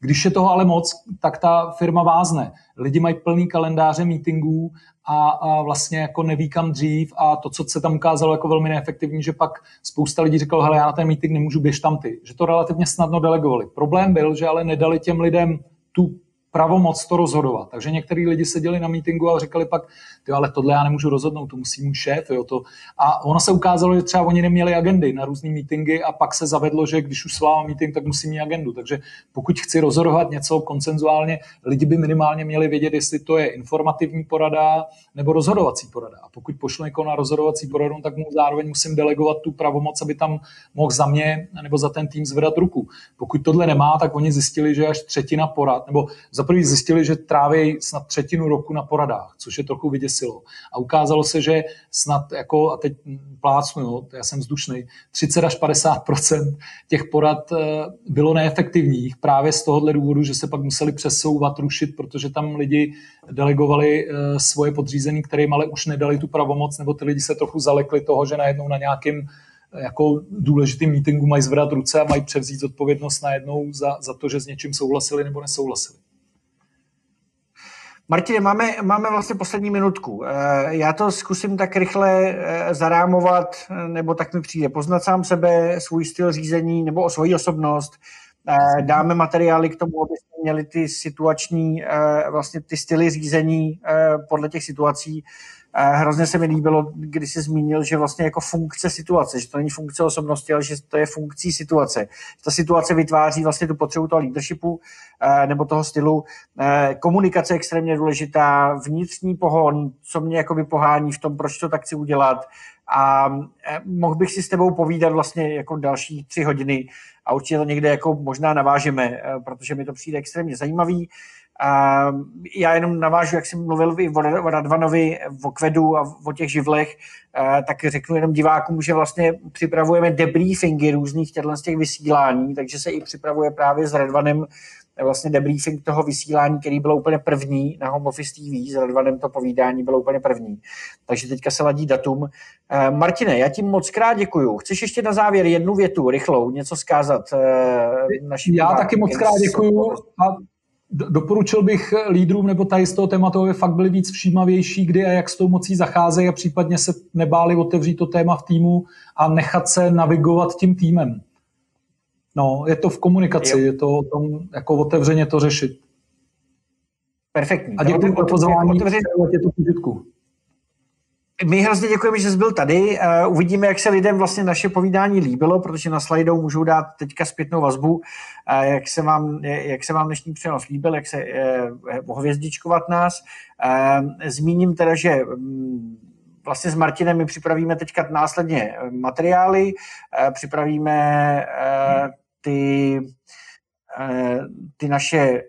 Když je toho ale moc, tak ta firma vázne. Lidi mají plný kalendáře meetingů a, a vlastně jako neví kam dřív a to, co se tam ukázalo jako velmi neefektivní, že pak spousta lidí říkalo, hele, já na ten meeting nemůžu, běž tam ty. Že to relativně snadno delegovali. Problém byl, že ale nedali těm lidem tu pravomoc to rozhodovat. Takže některý lidi seděli na meetingu a říkali pak, ty, ale tohle já nemůžu rozhodnout, to musí můj šéf. Jo, to. A ono se ukázalo, že třeba oni neměli agendy na různé meetingy a pak se zavedlo, že když už svolávám meeting, tak musí mít agendu. Takže pokud chci rozhodovat něco koncenzuálně, lidi by minimálně měli vědět, jestli to je informativní porada nebo rozhodovací porada. A pokud pošlu někoho na rozhodovací poradu, tak mu zároveň musím delegovat tu pravomoc, aby tam mohl za mě nebo za ten tým zvedat ruku. Pokud tohle nemá, tak oni zjistili, že až třetina porad, nebo za prvý zjistili, že tráví snad třetinu roku na poradách, což je trochu vyděsilo. A ukázalo se, že snad, jako, a teď plácnu, jo, já jsem vzdušný, 30 až 50% těch porad eh, bylo neefektivních právě z tohohle důvodu, že se pak museli přesouvat, rušit, protože tam lidi delegovali eh, svoje podřízení, kterým ale už nedali tu pravomoc, nebo ty lidi se trochu zalekli toho, že najednou na nějakým eh, jako důležitým meetingu mají zvedat ruce a mají převzít odpovědnost najednou za, za to, že s něčím souhlasili nebo nesouhlasili. Martine, máme, máme vlastně poslední minutku. Eh, já to zkusím tak rychle eh, zarámovat, eh, nebo tak mi přijde poznat sám sebe, svůj styl řízení nebo o svoji osobnost. Dáme materiály k tomu, abyste měli ty situační, vlastně ty styly řízení podle těch situací Hrozně se mi líbilo, když jsi zmínil, že vlastně jako funkce situace, že to není funkce osobnosti, ale že to je funkcí situace. Ta situace vytváří vlastně tu potřebu toho leadershipu eh, nebo toho stylu. Eh, komunikace je extrémně důležitá, vnitřní pohon, co mě jako pohání v tom, proč to tak chci udělat. A eh, mohl bych si s tebou povídat vlastně jako další tři hodiny a určitě to někde jako možná navážeme, protože mi to přijde extrémně zajímavý. A já jenom navážu, jak jsem mluvil i o Radvanovi, o Kvedu a o těch živlech, tak řeknu jenom divákům, že vlastně připravujeme debriefingy různých těchto z těch vysílání, takže se i připravuje právě s Radvanem vlastně debriefing toho vysílání, který bylo úplně první na Home Office TV, s Radvanem to povídání bylo úplně první. Takže teďka se ladí datum. Martine, já ti moc krát děkuju. Chceš ještě na závěr jednu větu, rychlou, něco zkázat našim Já taky moc krát děkuju a Doporučil bych lídrům nebo tady z toho tématu, aby fakt byli víc všímavější, kdy a jak s tou mocí zacházejí a případně se nebáli otevřít to téma v týmu a nechat se navigovat tím týmem. No, je to v komunikaci, jo. je to o tom, jako otevřeně to řešit. Perfektní. A děkuji za pozvání, otevřeně... my hrozně děkujeme, že jsi byl tady. Uh, uvidíme, jak se lidem vlastně naše povídání líbilo, protože na slajdou můžou dát teďka zpětnou vazbu, uh, jak, se vám, jak se vám dnešní přenos líbil, jak se hvězdičkovat nás. Uh, zmíním teda, že um, vlastně s Martinem my připravíme teďka následně materiály, připravíme ty, ty naše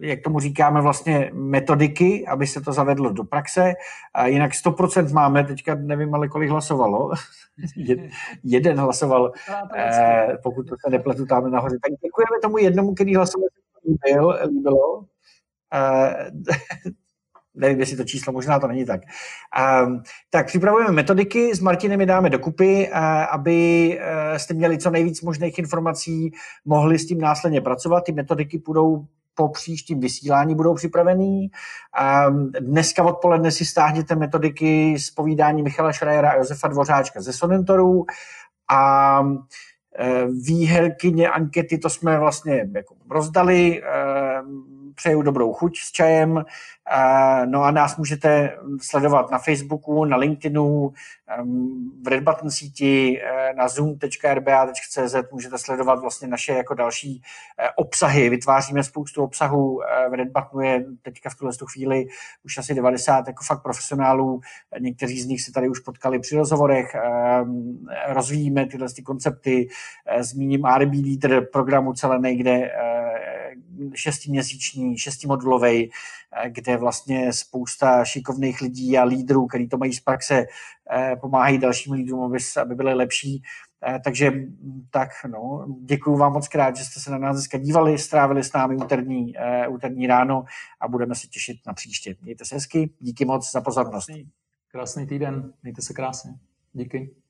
jak tomu říkáme, vlastně metodiky, aby se to zavedlo do praxe. A jinak 100% máme, teďka nevím, ale kolik hlasovalo. Jeden hlasoval, eh, pokud to se nepletu tam nahoře. Tak děkujeme tomu jednomu, který hlasoval, líbil, líbilo. Eh, nevím, jestli to číslo, možná to není tak. Um, tak připravujeme metodiky, s Martinem je dáme dokupy, uh, aby uh, jste měli co nejvíc možných informací, mohli s tím následně pracovat. Ty metodiky budou po příštím vysílání budou připravený. Dneska odpoledne si stáhněte metodiky z povídání Michala Šrajera a Josefa Dvořáčka ze Sonentorů a e, výherkyně ankety, to jsme vlastně jako rozdali, e, přeju dobrou chuť s čajem No a nás můžete sledovat na Facebooku, na LinkedInu, v Red Button síti, eh, na zoom.rba.cz můžete sledovat vlastně naše jako další eh, obsahy. Vytváříme spoustu obsahů. Eh, v Red Buttonu je teďka v tuhle chvíli už asi 90 jako fakt profesionálů. Někteří z nich se tady už potkali při rozhovorech. Rozvíjíme tyhle ty koncepty. Zmíním RB Leader programu celé nejde šestiměsíční, šestimodulovej, kde vlastně spousta šikovných lidí a lídrů, kteří to mají z praxe, eh, pomáhají dalším lídrům, aby, aby byly lepší. Eh, takže tak, no, děkuji vám moc krát, že jste se na nás dneska dívali, strávili s námi úterní, úterní ráno a budeme se těšit na příště. Mějte se hezky, díky moc za pozornost. Krásný týden, mějte se krásně. Díky.